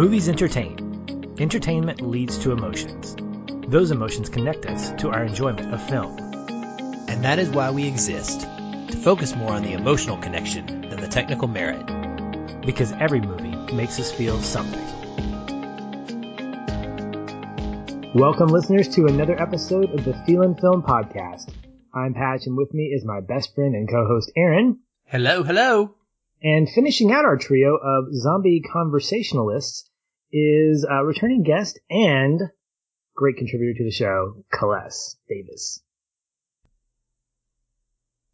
Movies entertain. Entertainment leads to emotions. Those emotions connect us to our enjoyment of film. And that is why we exist to focus more on the emotional connection than the technical merit. Because every movie makes us feel something. Welcome, listeners, to another episode of the Feelin' Film Podcast. I'm Patch, and with me is my best friend and co-host Aaron. Hello, hello. And finishing out our trio of zombie conversationalists is a returning guest and great contributor to the show, Kales Davis.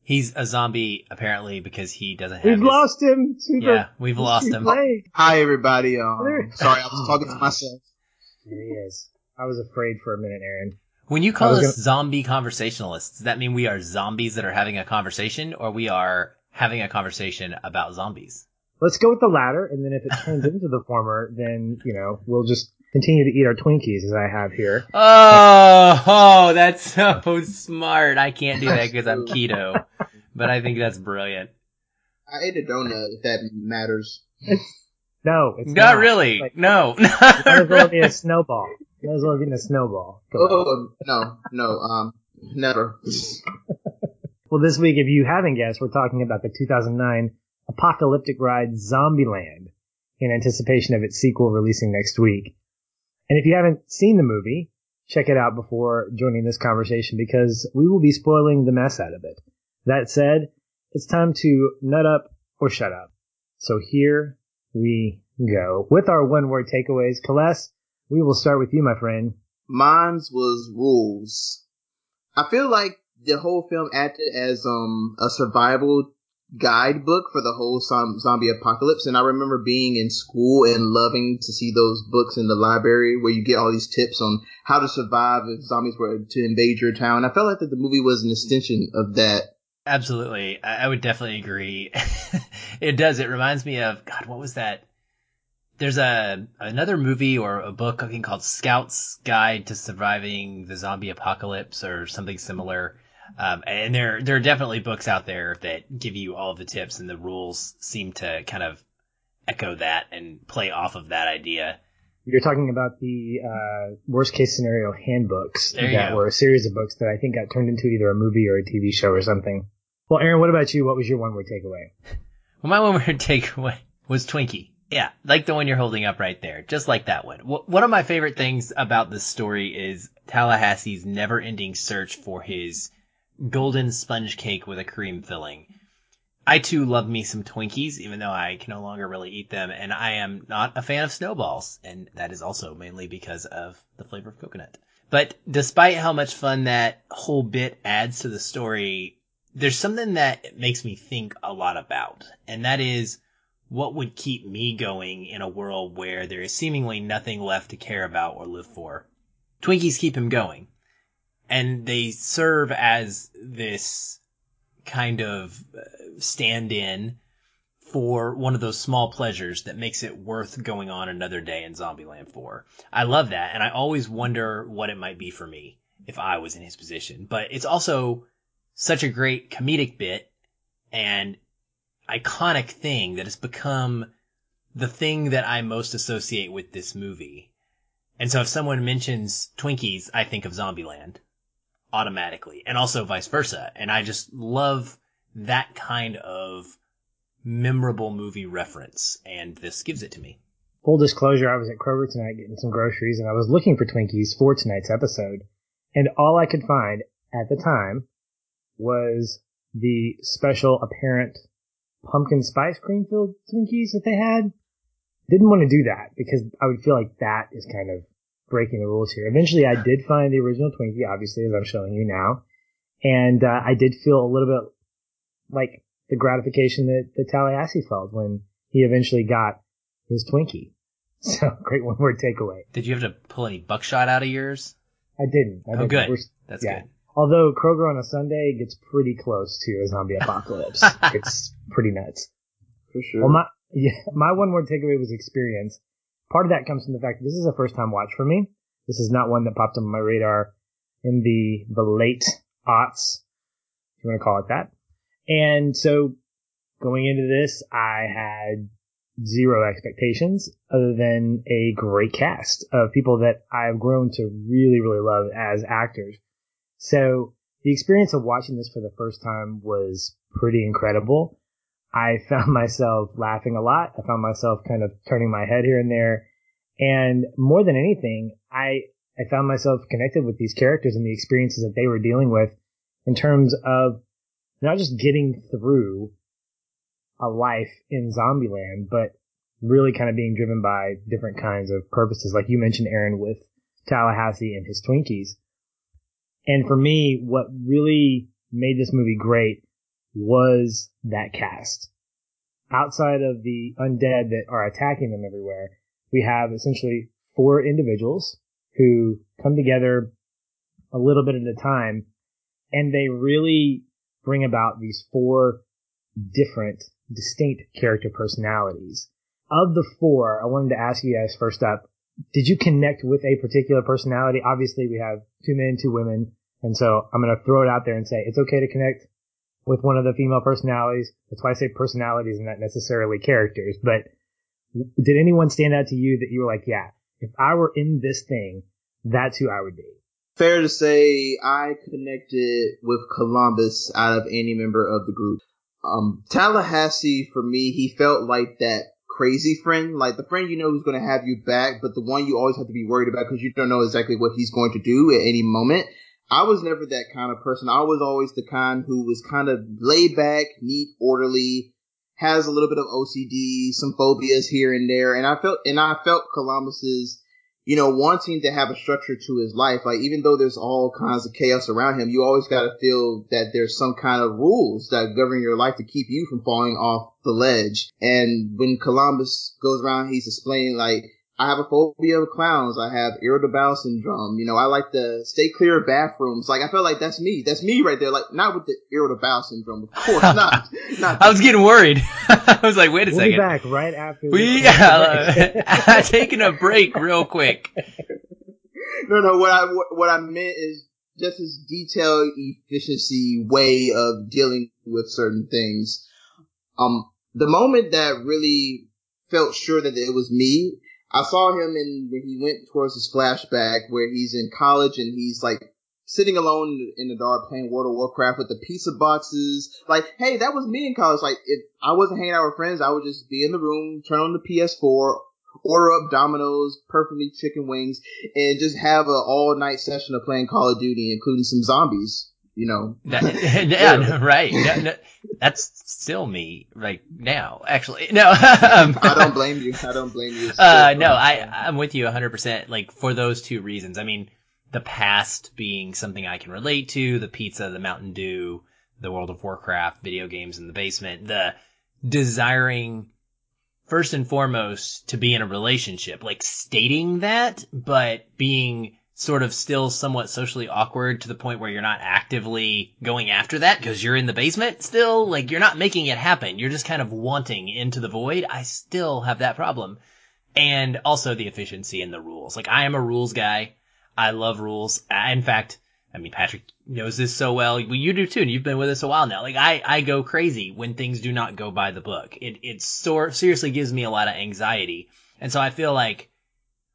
He's a zombie apparently because he doesn't have. We've his- lost him to Yeah, the we've lost him. plague. Hi everybody. Um, sorry, I was talking to Oh, myself. There he is. I was afraid for a minute, Aaron. When you call was us gonna- zombie conversationalists, does that mean we are zombies that are having a conversation, or we are having a conversation about zombies? Let's go with the latter, and then if it turns into the former, then you know we'll just continue to eat our Twinkies as I have here. Oh, oh, that's so smart. I can't do that because I'm keto, but I think that's brilliant. I ate a donut. If that matters. No, it's Not, not, really. Like, no, Might not as well be a snowball. Might as well be a snowball. Come on. Oh no, no, um, never. Well, this week, if you haven't guessed, we're talking about the 2009 apocalyptic ride Zombieland in anticipation of its sequel releasing next week. And if you haven't seen the movie, check it out before joining this conversation because we will be spoiling the mess out of it. That said, it's time to nut up or shut up. So here we go. With our one word takeaways, Kales, we will start with you, my friend. Mine's was rules. I feel like the whole film acted as um a survival guidebook for the whole zom- zombie apocalypse. And I remember being in school and loving to see those books in the library where you get all these tips on how to survive if zombies were to invade your town. I felt like that the movie was an extension of that. Absolutely. I would definitely agree. it does. It reminds me of, God, what was that? There's a, another movie or a book I think called Scout's Guide to Surviving the Zombie Apocalypse or something similar. Um, and there, there are definitely books out there that give you all the tips and the rules seem to kind of echo that and play off of that idea. You're talking about the uh, worst case scenario handbooks There that were a series of books that I think got turned into either a movie or a TV show or something. Well, Aaron, what about you? What was your one word takeaway? Well, my one word takeaway was Twinkie. Yeah, like the one you're holding up right there, just like that one. Wh- One of my favorite things about this story is Tallahassee's never-ending search for his golden sponge cake with a cream filling. I too love me some Twinkies, even though I can no longer really eat them, and I am not a fan of snowballs, and that is also mainly because of the flavor of coconut. But despite how much fun that whole bit adds to the story, there's something that makes me think a lot about, and that is what would keep me going in a world where there is seemingly nothing left to care about or live for. Twinkies keep him going, and they serve as this kind of uh, stand-in for one of those small pleasures that makes it worth going on another day in Zombieland 4. I love that, and I always wonder what it might be for me if I was in his position. But it's also such a great comedic bit and iconic thing that has become the thing that I most associate with this movie. And so if someone mentions Twinkies, I think of Zombieland automatically and also vice versa. And I just love that kind of memorable movie reference and this gives it to me. Full disclosure, I was at Kroger tonight getting some groceries and I was looking for Twinkies for tonight's episode. And all I could find at the time was the special apparent pumpkin spice cream filled Twinkies that they had. Didn't want to do that because I would feel like that is kind of breaking the rules here. Eventually I did find the original Twinkie, obviously, as I'm showing you now. And uh, I did feel a little bit like the gratification that, that Tallahassee felt when he eventually got his Twinkie. So great one word takeaway. Did you have to pull any buckshot out of yours? I didn't. I Oh, didn't. good. We're- That's yeah. good. Although Kroger on a Sunday gets pretty close to a zombie apocalypse. it's pretty nuts. For sure. Well, my yeah, my one word takeaway was experience. Part of that comes from the fact that this is a first time watch for me. This is not one that popped on my radar in the the late aughts, if you want to call it that. And so going into this, I had zero expectations other than a great cast of people that I've grown to really, really love as actors. So the experience of watching this for the first time was pretty incredible. I found myself laughing a lot. I found myself kind of turning my head here and there. And more than anything, I, I found myself connected with these characters and the experiences that they were dealing with in terms of not just getting through a life in Zombieland, but really kind of being driven by different kinds of purposes. Like you mentioned, Aaron, with Tallahassee and his Twinkies. And for me, what really made this movie great was that cast. Outside of the undead that are attacking them everywhere, we have essentially four individuals who come together a little bit at a time and they really bring about these four different, distinct character personalities. Of the four, I wanted to ask you guys first up, did you connect with a particular personality? Obviously, we have two men, two women, and so I'm going to throw it out there and say it's okay to connect with one of the female personalities. That's why I say personalities and not necessarily characters. But did anyone stand out to you that you were like, yeah, if I were in this thing, that's who I would be? Fair to say, I connected with Columbus out of any member of the group. Um, Tallahassee, for me, he felt like that crazy friend, like the friend you know who's going to have you back, but the one you always have to be worried about because you don't know exactly what he's going to do at any moment. I was never that kind of person. I was always the kind who was kind of laid back, neat, orderly, has a little bit of OCD, some phobias here and there, and I felt and I felt Columbus's you know, wanting to have a structure to his life. Like, even though there's all kinds of chaos around him, you always got to feel that there's some kind of rules that govern your life to keep you from falling off the ledge. And when Columbus goes around, he's explaining like, I have a phobia of clowns. I have irritable bowel syndrome. You know, I like to stay clear of bathrooms. Like, I felt like that's me. That's me right there. Like, not with the irritable bowel syndrome, of course not. not I was getting worried. I was like, wait a we'll second. Be back right after. We uh, taking a break real quick. no, no. What I what, what I meant is just this detailed efficiency way of dealing with certain things. Um, the moment that really felt sure that it was me I saw him in when he went towards his flashback where he's in college and he's like sitting alone in the dark playing World of Warcraft with the pizza boxes. Like, hey, that was me in college. Like, if I wasn't hanging out with friends, I would just be in the room, turn on the PS4, order up Domino's, perfectly chicken wings, and just have an all night session of playing Call of Duty, including some zombies you know. That, yeah, right. No, no, that's still me right now, actually. No. um, I don't blame you. I don't blame you. Uh, no, I, I'm with you 100%, like, for those two reasons. I mean, the past being something I can relate to, the pizza, the Mountain Dew, the World of Warcraft, video games in the basement, the desiring first and foremost to be in a relationship, like stating that, but being sort of still somewhat socially awkward to the point where you're not actively going after that because you're in the basement still. Like you're not making it happen. You're just kind of wanting into the void. I still have that problem. And also the efficiency and the rules. Like I am a rules guy. I love rules. In fact, I mean, Patrick knows this so well. Well, you do too, and you've been with us a while now. Like I, I go crazy when things do not go by the book. It, it so, seriously gives me a lot of anxiety. And so I feel like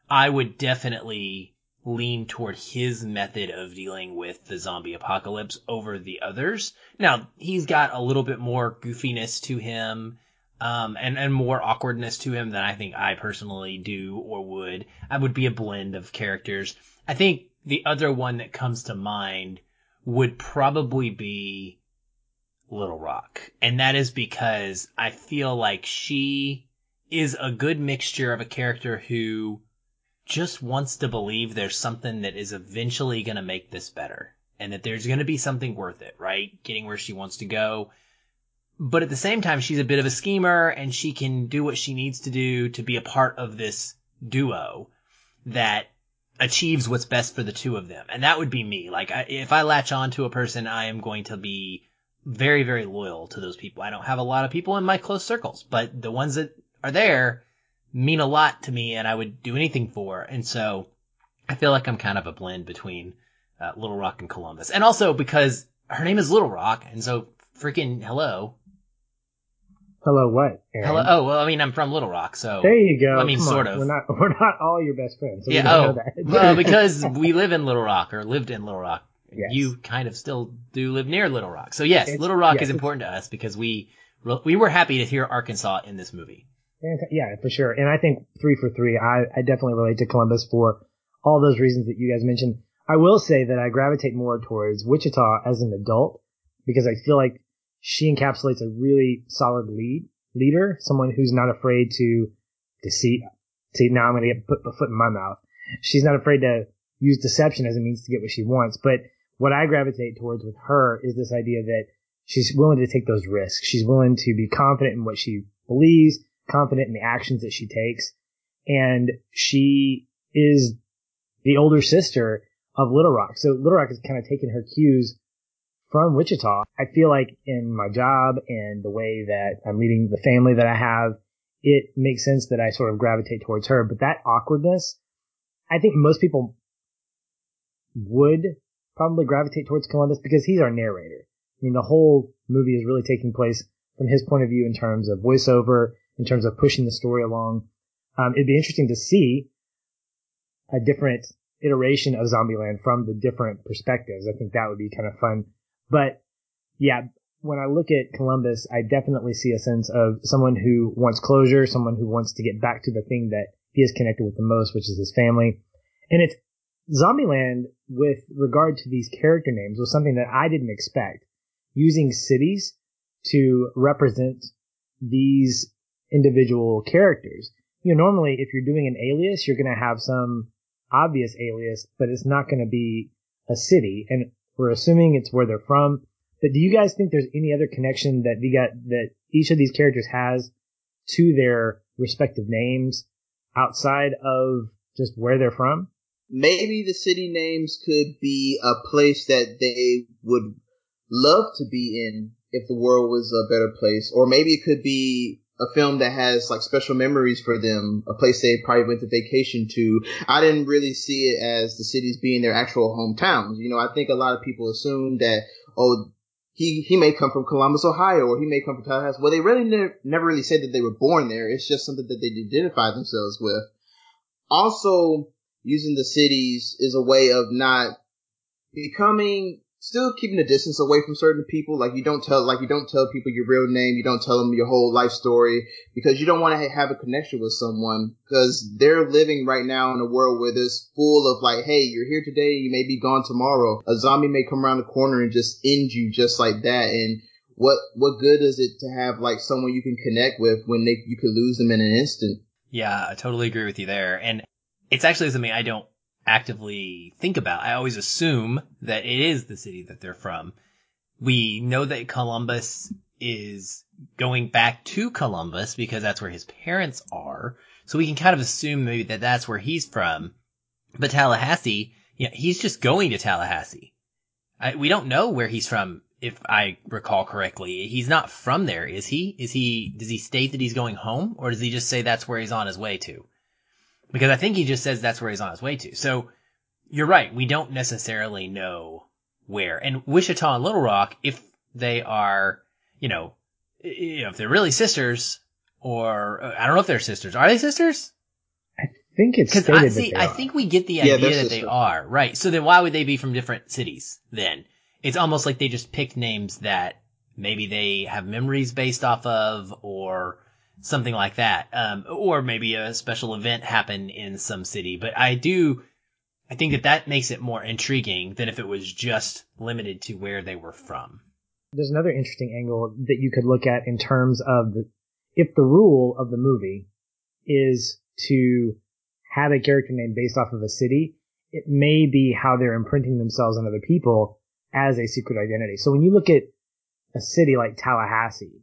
I would definitely lean toward his method of dealing with the zombie apocalypse over the others. Now, he's got a little bit more goofiness to him, um, and, and more awkwardness to him than I think I personally do or would. I would be a blend of characters. I think the other one that comes to mind would probably be Little Rock. And that is because I feel like she is a good mixture of a character who just wants to believe there's something that is eventually going to make this better and that there's going to be something worth it, right? Getting where she wants to go. But at the same time, she's a bit of a schemer and she can do what she needs to do to be a part of this duo that achieves what's best for the two of them. And that would be me. Like, I, if I latch on to a person, I am going to be very, very loyal to those people. I don't have a lot of people in my close circles, but the ones that are there, mean a lot to me and I would do anything for. And so I feel like I'm kind of a blend between uh, Little Rock and Columbus. And also because her name is Little Rock. And so freaking hello. Hello, what? Aaron? Hello. Oh, well, I mean, I'm from Little Rock, so There you go. I mean, Come sort on. of. We're not. We're not all your best friends. So yeah. Oh, know that. well, because we live in Little Rock or lived in Little Rock. Yes. You kind of still do live near Little Rock, so yes, It's- Little Rock yes, is important to us because we we were happy to hear Arkansas in this movie. Yeah, for sure. And I think three for three, I, I definitely relate to Columbus for all those reasons that you guys mentioned. I will say that I gravitate more towards Wichita as an adult because I feel like she encapsulates a really solid lead leader, someone who's not afraid to deceive. See, now I'm going to get put a foot in my mouth. She's not afraid to use deception as a means to get what she wants. But what I gravitate towards with her is this idea that she's willing to take those risks. She's willing to be confident in what she believes, confident in the actions that she takes. And she is the older sister of Little Rock. So Little Rock has kind of taken her cues from Wichita. I feel like in my job and the way that I'm leading the family that I have, it makes sense that I sort of gravitate towards her. But that awkwardness, I think most people would probably gravitate towards Columbus because he's our narrator. I mean, the whole movie is really taking place from his point of view in terms of voiceover, in terms of pushing the story along. Um, it'd be interesting to see a different iteration of Zombieland from the different perspectives. I think that would be kind of fun. But yeah, when I look at Columbus, I definitely see a sense of someone who wants closure, someone who wants to get back to the thing that he is connected with the most, which is his family. And it's Zombieland with regard to these character names was something that I didn't expect. Using cities to represent these individual characters. You know, normally if you're doing an alias, you're going to have some obvious alias, but it's not going to be a city. And we're assuming it's where they're from. But do you guys think there's any other connection that we got that each of these characters has to their respective names outside of just where they're from? Maybe the city names could be a place that they would love to be in if the world was a better place. Or maybe it could be a film that has like special memories for them, a place they probably went to vacation to. I didn't really see it as the cities being their actual hometowns. You know, I think a lot of people assume that, oh, he, he may come from Columbus, Ohio, or he may come from Tallahassee. Well, they really never, never really said that they were born there. It's just something that they identify themselves with. Also, using the cities is a way of not becoming still keeping a distance away from certain people. Like you don't tell, like you don't tell people your real name. You don't tell them your whole life story because you don't want to have a connection with someone because they're living right now in a world where there's full of like, Hey, you're here today. You may be gone tomorrow. A zombie may come around the corner and just end you just like that. And what, what good is it to have like someone you can connect with when they, you could lose them in an instant? Yeah, I totally agree with you there. And it's actually something I don't actively think about. I always assume that it is the city that they're from. We know that Columbus is going back to Columbus because that's where his parents are. So we can kind of assume maybe that that's where he's from. But Tallahassee, yeah, he's just going to Tallahassee. I, we don't know where he's from, if I recall correctly. He's not from there, is he? Is he, does he state that he's going home? Or does he just say that's where he's on his way to? Because I think he just says that's where he's on his way to. So you're right. We don't necessarily know where. And Wichita and Little Rock, if they are, you know, you know, if they're really sisters, or uh, I don't know if they're sisters. Are they sisters? I think it's Because I see, that they I are. think we get the Yeah, idea they're that they are right. So then, why would they be from different cities? Then it's almost like they just picked names that maybe they have memories based off of, or something like that. Um, or maybe a special event happened in some city. But I do, I think that that makes it more intriguing than if it was just limited to where they were from. there's another interesting angle that you could look at in terms of the, if the rule of the movie is to have a character name based off of a city, it may be how they're imprinting themselves on other people as a secret identity. So when you look at a city like Tallahassee,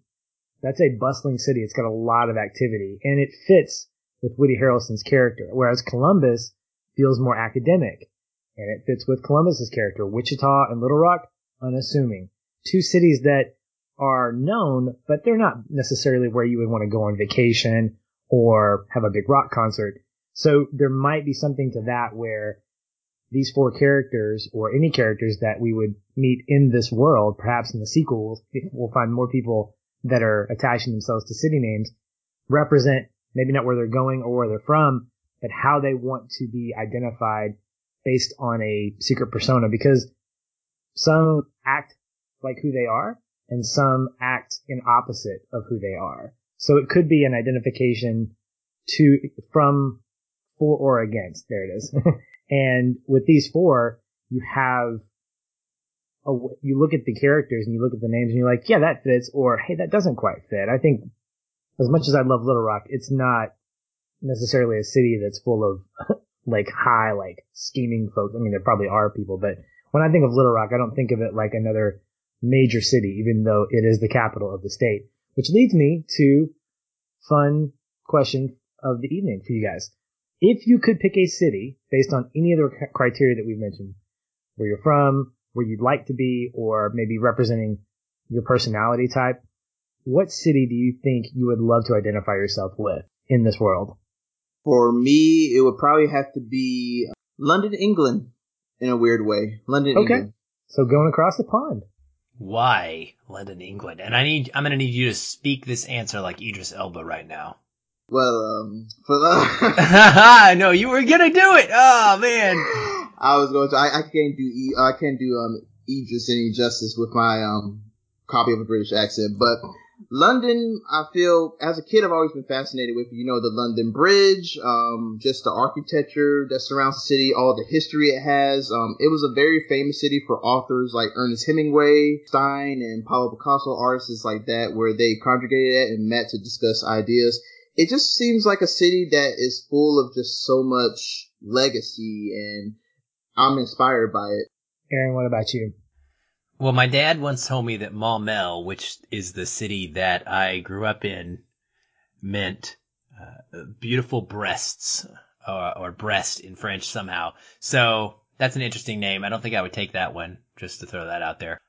that's a bustling city. It's got a lot of activity and it fits with Woody Harrelson's character, whereas Columbus feels more academic and it fits with Columbus's character. Wichita and Little Rock, unassuming. Two cities that are known, but they're not necessarily where you would want to go on vacation or have a big rock concert. So there might be something to that where these four characters or any characters that we would meet in this world, perhaps in the sequel, we'll, we'll find more people that are attaching themselves to city names represent maybe not where they're going or where they're from, but how they want to be identified based on a secret persona because some act like who they are and some act in opposite of who they are. So it could be an identification to, from, for or against. There it is. and with these four, you have you look at the characters and you look at the names and you're like, yeah, that fits, or hey, that doesn't quite fit. I think as much as I love Little Rock, it's not necessarily a city that's full of like high, like scheming folks. I mean, there probably are people, but when I think of Little Rock, I don't think of it like another major city, even though it is the capital of the state. Which leads me to fun question of the evening for you guys. If you could pick a city based on any of the criteria that we've mentioned, where you're from, where you'd like to be, or maybe representing your personality type, what city do you think you would love to identify yourself with in this world? For me, it would probably have to be London, England, in a weird way. London, okay. England. So going across the pond. Why London, England? And I need, I'm going to need you to speak this answer like Idris Elba right now. Well, um, for the no, you were gonna do it. Oh man, I was going to. I, I can't do. I can't do um Idris any justice with my um copy of a British accent, but London, I feel as a kid, I've always been fascinated with, you know, the London Bridge, um, just the architecture that surrounds the city, all the history it has. Um, it was a very famous city for authors like Ernest Hemingway, Stein, and Pablo Picasso, artists like that, where they congregated and met to discuss ideas. It just seems like a city that is full of just so much legacy, and I'm inspired by it. Aaron, what about you? Well, my dad once told me that Maumelle, which is the city that I grew up in, meant uh, beautiful breasts or, or, breast in French somehow. So that's an interesting name. I don't think I would take that one, just to throw that out there.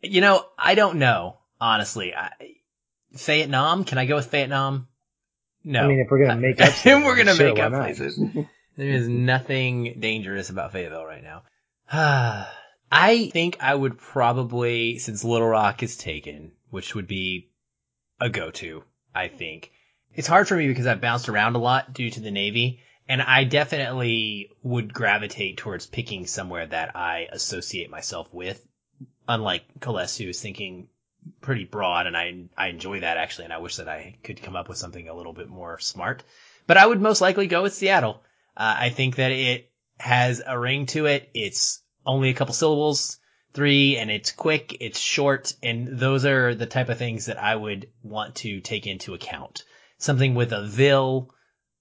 You know, I don't know, honestly. I, Vietnam? Can I go with Vietnam? No. I mean, if we're gonna make up, we're gonna sure, make up places. there is nothing dangerous about Fayetteville right now. I think I would probably, since Little Rock is taken, which would be a go-to, I think. It's hard for me because I've bounced around a lot due to the Navy, and I definitely would gravitate towards picking somewhere that I associate myself with. Unlike Celeste, who is thinking pretty broad, and I I enjoy that actually, and I wish that I could come up with something a little bit more smart. But I would most likely go with Seattle. Uh, I think that it has a ring to it. It's only a couple syllables, three, and it's quick, it's short, and those are the type of things that I would want to take into account. Something with a vil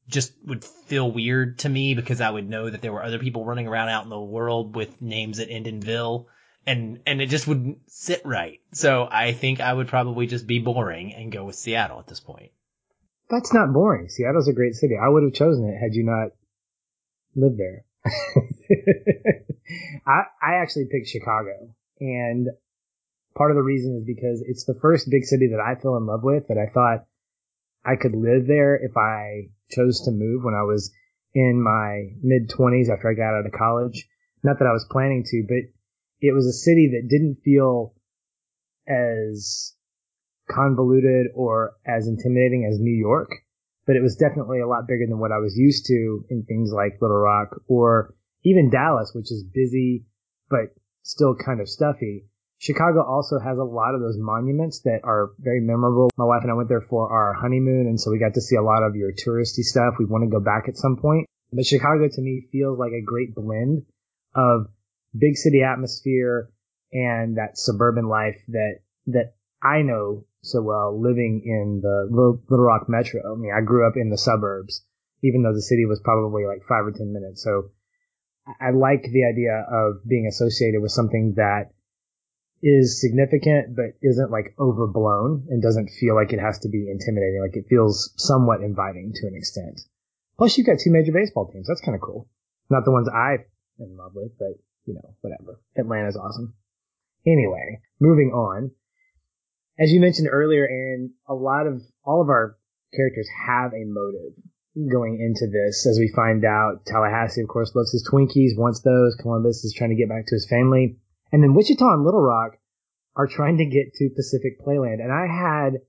just would feel weird to me because I would know that there were other people running around out in the world with names that end in vil and and it just wouldn't sit right. So I think I would probably just be boring and go with Seattle at this point. That's not boring. Seattle's a great city. I would have chosen it had you not lived there. I, I actually picked Chicago and part of the reason is because it's the first big city that I fell in love with that I thought I could live there if I chose to move when I was in my mid twenties after I got out of college. Not that I was planning to, but it was a city that didn't feel as convoluted or as intimidating as New York, but it was definitely a lot bigger than what I was used to in things like Little Rock or even Dallas, which is busy but still kind of stuffy. Chicago also has a lot of those monuments that are very memorable. My wife and I went there for our honeymoon, and so we got to see a lot of your touristy stuff. We want to go back at some point. But Chicago to me feels like a great blend of big city atmosphere and that suburban life that that I know so well living in the Little, Little Rock metro. I mean, I grew up in the suburbs, even though the city was probably like five or ten minutes. So I like the idea of being associated with something that is significant but isn't like overblown and doesn't feel like it has to be intimidating. Like it feels somewhat inviting to an extent. Plus, you've got two major baseball teams. That's kind of cool. Not the ones I'm in love with, but you know, whatever. Atlanta's awesome. Anyway, moving on. As you mentioned earlier, Aaron, a lot of all of our characters have a motive going into this. As we find out, Tallahassee, of course, loves his Twinkies, wants those. Columbus is trying to get back to his family. And then Wichita and Little Rock are trying to get to Pacific Playland. And I had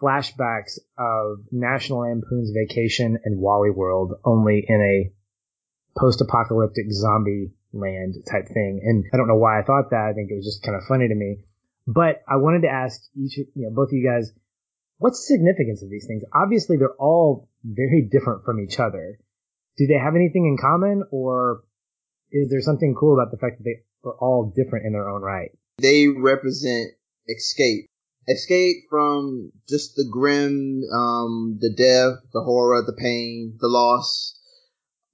flashbacks of National Lampoon's Vacation and Wally World only in a post-apocalyptic zombie land type thing. And I don't know why I thought that. I think it was just kind of funny to me. But I wanted to ask each, you know, both of you guys, what's the significance of these things? Obviously, they're all very different from each other. Do they have anything in common or is there something cool about the fact that they are all different in their own right? They represent escape. Escape from just the grim, um, the death, the horror, the pain, the loss,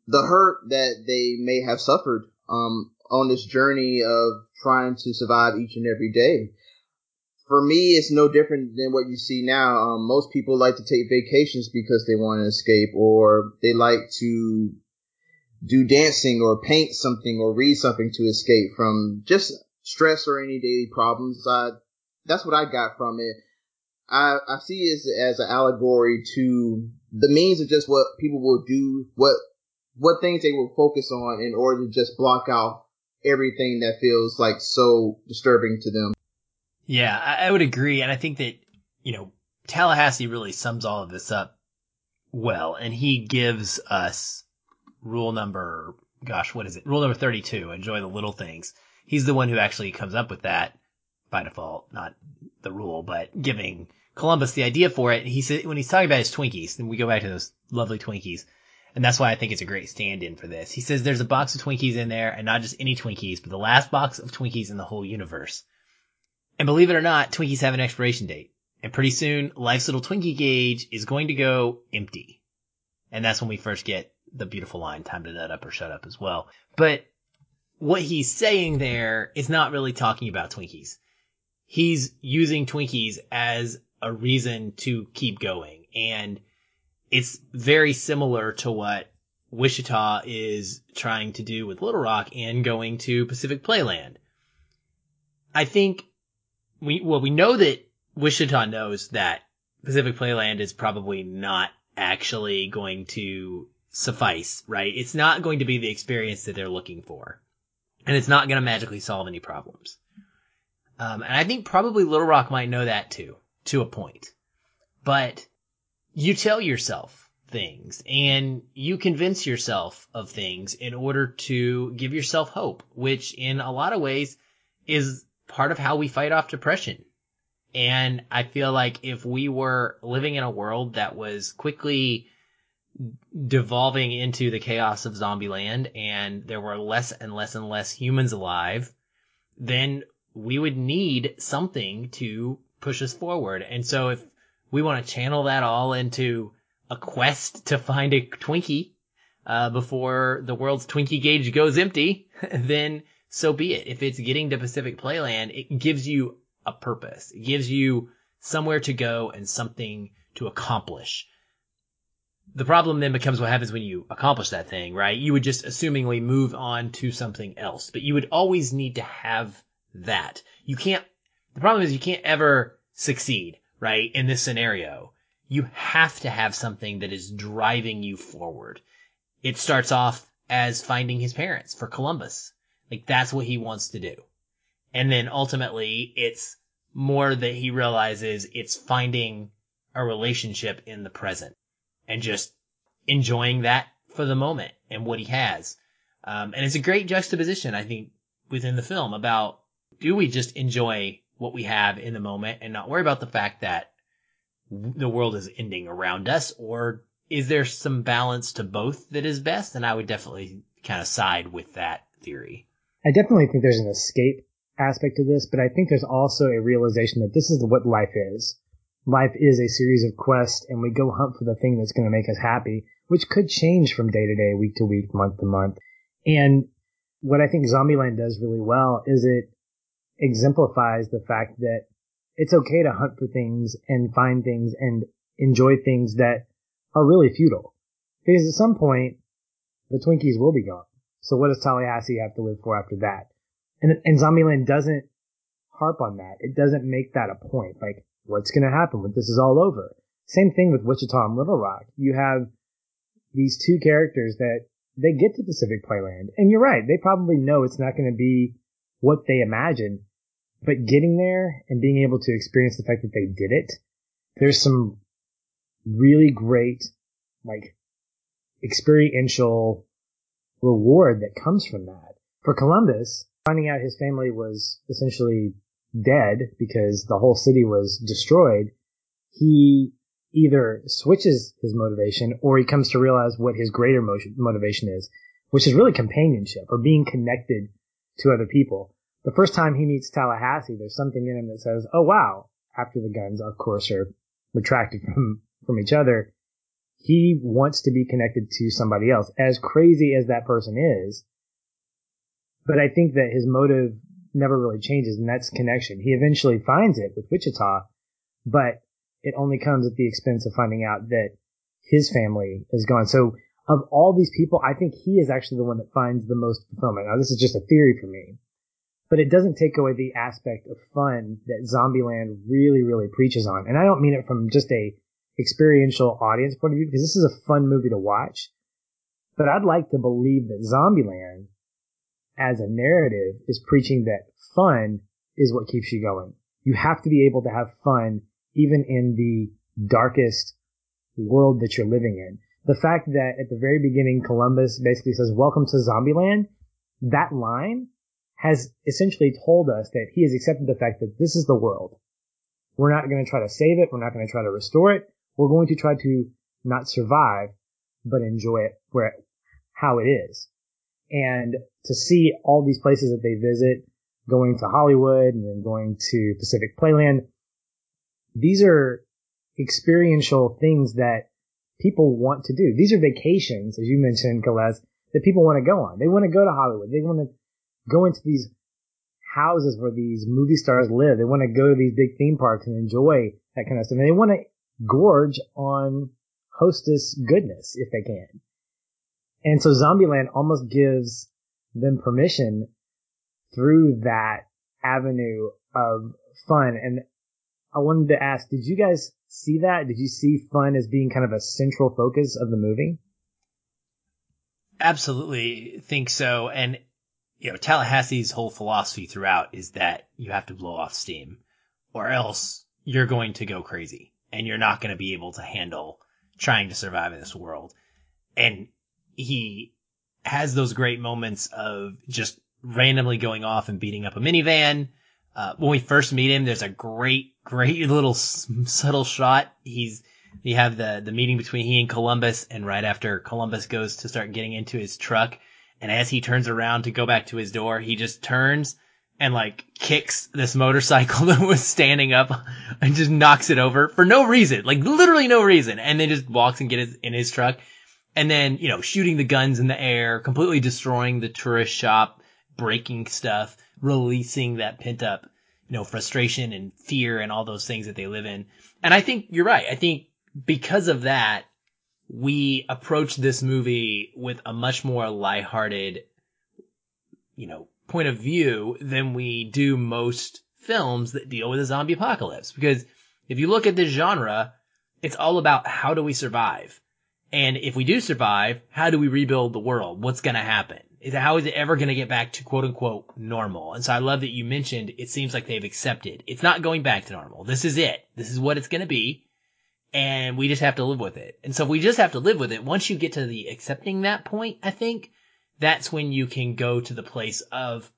the hurt that they may have suffered, um, on this journey of trying to survive each and every day for me, it's no different than what you see now. Um, most people like to take vacations because they want to escape, or they like to do dancing, or paint something, or read something to escape from just stress or any daily problems. I, that's what I got from it. I, I see it as, as an allegory to the means of just what people will do, what what things they will focus on in order to just block out everything that feels like so disturbing to them. Yeah, I, I would agree. And I think that, you know, Tallahassee really sums all of this up well. And he gives us rule number, gosh, what is it? Rule number 32, enjoy the little things. He's the one who actually comes up with that by default, not the rule, but giving Columbus the idea for it. He said, when he's talking about his Twinkies, and we go back to those lovely Twinkies, and that's why I think it's a great stand-in for this. He says there's a box of Twinkies in there, and not just any Twinkies, but the last box of Twinkies in the whole universe. And believe it or not, Twinkies have an expiration date. And pretty soon, life's little Twinkie gauge is going to go empty. And that's when we first get the beautiful line, time to nut up or shut up as well. But what he's saying there is not really talking about Twinkies. He's using Twinkies as a reason to keep going. And it's very similar to what Wichita is trying to do with Little Rock and going to Pacific Playland. I think we well we know that Wichita knows that Pacific Playland is probably not actually going to suffice, right? It's not going to be the experience that they're looking for. And it's not going to magically solve any problems. Um, and I think probably Little Rock might know that too, to a point. But you tell yourself things and you convince yourself of things in order to give yourself hope, which in a lot of ways is part of how we fight off depression. And I feel like if we were living in a world that was quickly devolving into the chaos of Zombieland and there were less and less and less humans alive, then we would need something to push us forward. And so if we want to channel that all into a quest to find a Twinkie, uh, before the world's Twinkie gauge goes empty, then so be it. If it's getting to Pacific Playland, it gives you a purpose. It gives you somewhere to go and something to accomplish. The problem then becomes what happens when you accomplish that thing, right? You would just assumingly move on to something else, but you would always need to have that. You can't, the problem is you can't ever succeed, right? In this scenario, you have to have something that is driving you forward. It starts off as finding his parents for Columbus. Like that's what he wants to do. And then ultimately it's more that he realizes it's finding a relationship in the present and just enjoying that for the moment and what he has. Um, and it's a great juxtaposition, I think, within the film about do we just enjoy what we have in the moment and not worry about the fact that the world is ending around us or is there some balance to both that is best? And I would definitely kind of side with that theory. I definitely think there's an escape aspect to this, but I think there's also a realization that this is what life is. Life is a series of quests, and we go hunt for the thing that's going to make us happy, which could change from day to day, week to week, month to month. And what I think Zombieland does really well is it exemplifies the fact that it's okay to hunt for things and find things and enjoy things that are really futile. Because at some point, the Twinkies will be gone. So what does Tallahassee have to live for after that? And, and Zombieland doesn't harp on that. It doesn't make that a point. Like, what's going to happen when this is all over? Same thing with Wichita and Little Rock. You have these two characters that they get to Pacific Playland. And you're right. They probably know it's not going to be what they imagine, But getting there and being able to experience the fact that they did it, there's some really great, like, experiential reward that comes from that. For Columbus, finding out his family was essentially dead because the whole city was destroyed, he either switches his motivation or he comes to realize what his greater motivation is, which is really companionship or being connected to other people. The first time he meets Tallahassee, there's something in him that says, "Oh wow!" After the guns, of course, are retracted from from each other, he wants to be connected to somebody else, as crazy as that person is. But I think that his motive never really changes, and that's connection. He eventually finds it with Wichita, but it only comes at the expense of finding out that his family is gone. So of all these people, I think he is actually the one that finds the most fulfillment. Now, this is just a theory for me, but it doesn't take away the aspect of fun that Zombieland really, really preaches on. And I don't mean it from just a experiential audience point of view, because this is a fun movie to watch. But I'd like to believe that Zombieland, as a narrative, is preaching that fun is what keeps you going. You have to be able to have fun even in the darkest world that you're living in. The fact that at the very beginning Columbus basically says, welcome to Zombieland, that line has essentially told us that he has accepted the fact that this is the world. We're not going to try to save it. We're not going to try to restore it. We're going to try to not survive, but enjoy it where, how it is. And to see all these places that they visit, going to Hollywood and then going to Pacific Playland, these are experiential things that people want to do. These are vacations, as you mentioned, Gales, that people want to go on. They want to go to Hollywood. They want to go into these houses where these movie stars live. They want to go to these big theme parks and enjoy that kind of stuff. And they want to gorge on hostess goodness if they can. And so Zombieland almost gives them permission through that avenue of fun. And I wanted to ask, did you guys see that? Did you see fun as being kind of a central focus of the movie? Absolutely think so. And, you know, Tallahassee's whole philosophy throughout is that you have to blow off steam or else you're going to go crazy and you're not going to be able to handle trying to survive in this world. And he has those great moments of just randomly going off and beating up a minivan, uh, when we first meet him, there's a great, great little subtle shot. He's, you have the, the meeting between he and Columbus and right after Columbus goes to start getting into his truck. And as he turns around to go back to his door, he just turns and like kicks this motorcycle that was standing up and just knocks it over for no reason, like literally no reason. And then just walks and gets in his truck. And then, you know, shooting the guns in the air, completely destroying the tourist shop, breaking stuff releasing that pent up, you know, frustration and fear and all those things that they live in. And I think you're right. I think because of that, we approach this movie with a much more lighthearted, you know, point of view than we do most films that deal with a zombie apocalypse. Because if you look at this genre, it's all about how do we survive? And if we do survive, how do we rebuild the world? What's going to happen? is how is it ever going to get back to quote unquote normal? And so I love that you mentioned it seems like they've accepted it's not going back to normal. This is it. This is what it's going to be. And we just have to live with it. And so if we just have to live with it, once you get to the accepting that point, I think that's when you can go to the place of,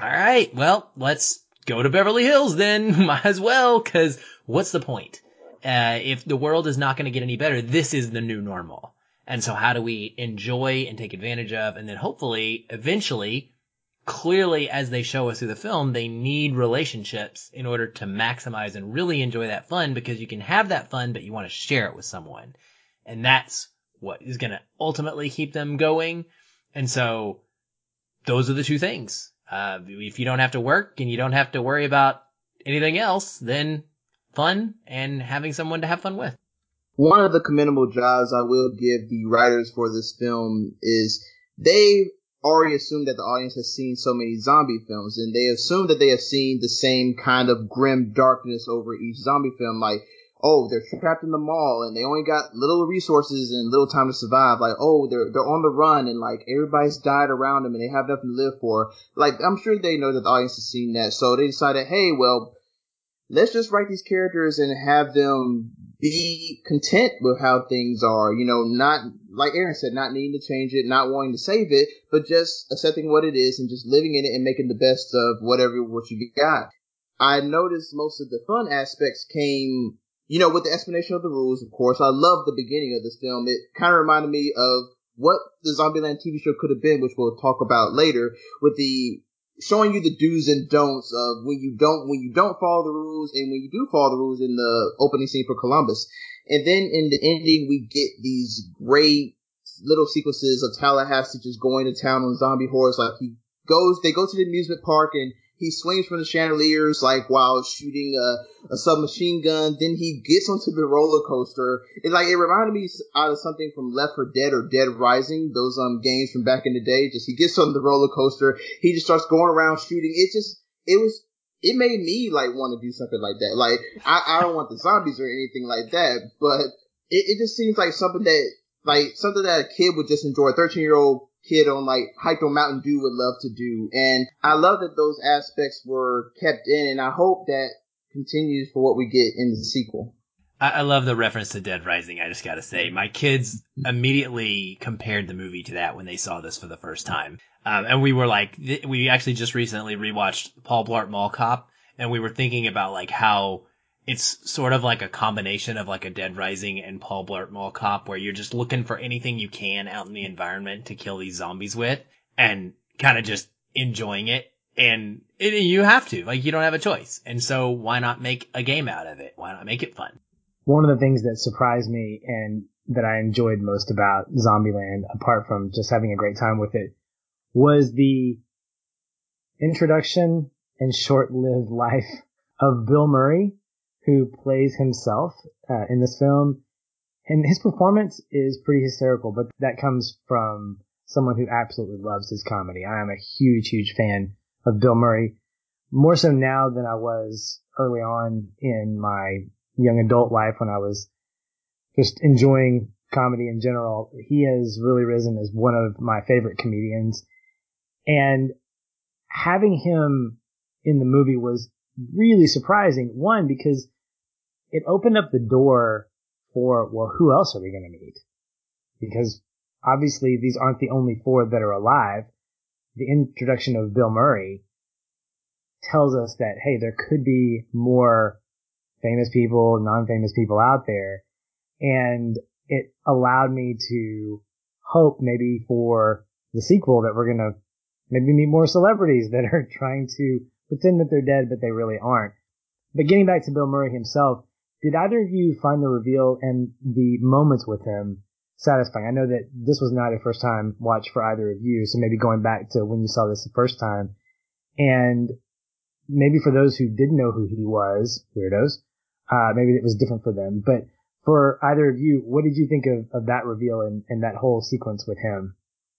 all right, well, let's go to Beverly Hills then. Might as well, cause what's the point? Uh, if the world is not going to get any better, this is the new normal. And so how do we enjoy and take advantage of? And then hopefully, eventually, clearly as they show us through the film, they need relationships in order to maximize and really enjoy that fun because you can have that fun, but you want to share it with someone. And that's what is going to ultimately keep them going. And so those are the two things. Uh, if you don't have to work and you don't have to worry about anything else, then fun and having someone to have fun with one of the commendable jobs I will give the writers for this film is they already assume that the audience has seen so many zombie films and they assume that they have seen the same kind of grim darkness over each zombie film. Like, oh, they're trapped in the mall and they only got little resources and little time to survive. Like, oh, they're they're on the run and like everybody's died around them and they have nothing to live for. Like, I'm sure they know that the audience has seen that, so they decided, hey, well, let's just write these characters and have them be content with how things are. You know, not like Aaron said, not needing to change it, not wanting to save it, but just accepting what it is and just living in it and making the best of whatever what you got. I noticed most of the fun aspects came you know, with the explanation of the rules, of course, I love the beginning of this film. It kind of reminded me of what the Zombieland TV show could have been, which we'll talk about later, with the showing you the do's and don'ts of when you don't when you don't follow the rules and when you do follow the rules in the opening scene for Columbus. And then in the ending we get these great little sequences of Tallahassee just going to town on zombie horrors like he goes they go to the amusement park and he swings from the chandeliers like while shooting a, a submachine gun. Then he gets onto the roller coaster. It like it reminded me out of something from Left 4 Dead or Dead Rising, those um games from back in the day. Just he gets on the roller coaster, he just starts going around shooting. It just it was it made me like want to do something like that. Like I, I don't want the zombies or anything like that, but it, it just seems like something that like something that a kid would just enjoy. A 13 year old kid on like hyped on Mountain Dew would love to do. And I love that those aspects were kept in and I hope that continues for what we get in the sequel. I, I love the reference to Dead Rising. I just gotta say, my kids immediately compared the movie to that when they saw this for the first time. Um, and we were like, th- we actually just recently rewatched Paul Blart Mall Cop and we were thinking about like how it's sort of like a combination of like a Dead Rising and Paul Blart Mall Cop, where you're just looking for anything you can out in the environment to kill these zombies with, and kind of just enjoying it. And it, you have to, like, you don't have a choice. And so why not make a game out of it? Why not make it fun? One of the things that surprised me and that I enjoyed most about Zombieland, apart from just having a great time with it, was the introduction and short-lived life of Bill Murray who plays himself uh, in this film. And his performance is pretty hysterical, but that comes from someone who absolutely loves his comedy. I am a huge, huge fan of Bill Murray, more so now than I was early on in my young adult life when I was just enjoying comedy in general. He has really risen as one of my favorite comedians. And having him in the movie was really surprising. One, because it opened up the door for, well, who else are we going to meet? Because obviously these aren't the only four that are alive. The introduction of Bill Murray tells us that, hey, there could be more famous people, non-famous people out there. And it allowed me to hope maybe for the sequel that we're going to maybe meet more celebrities that are trying to pretend that they're dead, but they really aren't. But getting back to Bill Murray himself, did either of you find the reveal and the moments with him satisfying? I know that this was not a first time watch for either of you, so maybe going back to when you saw this the first time, and maybe for those who didn't know who he was, weirdos, uh, maybe it was different for them. But for either of you, what did you think of, of that reveal and, and that whole sequence with him?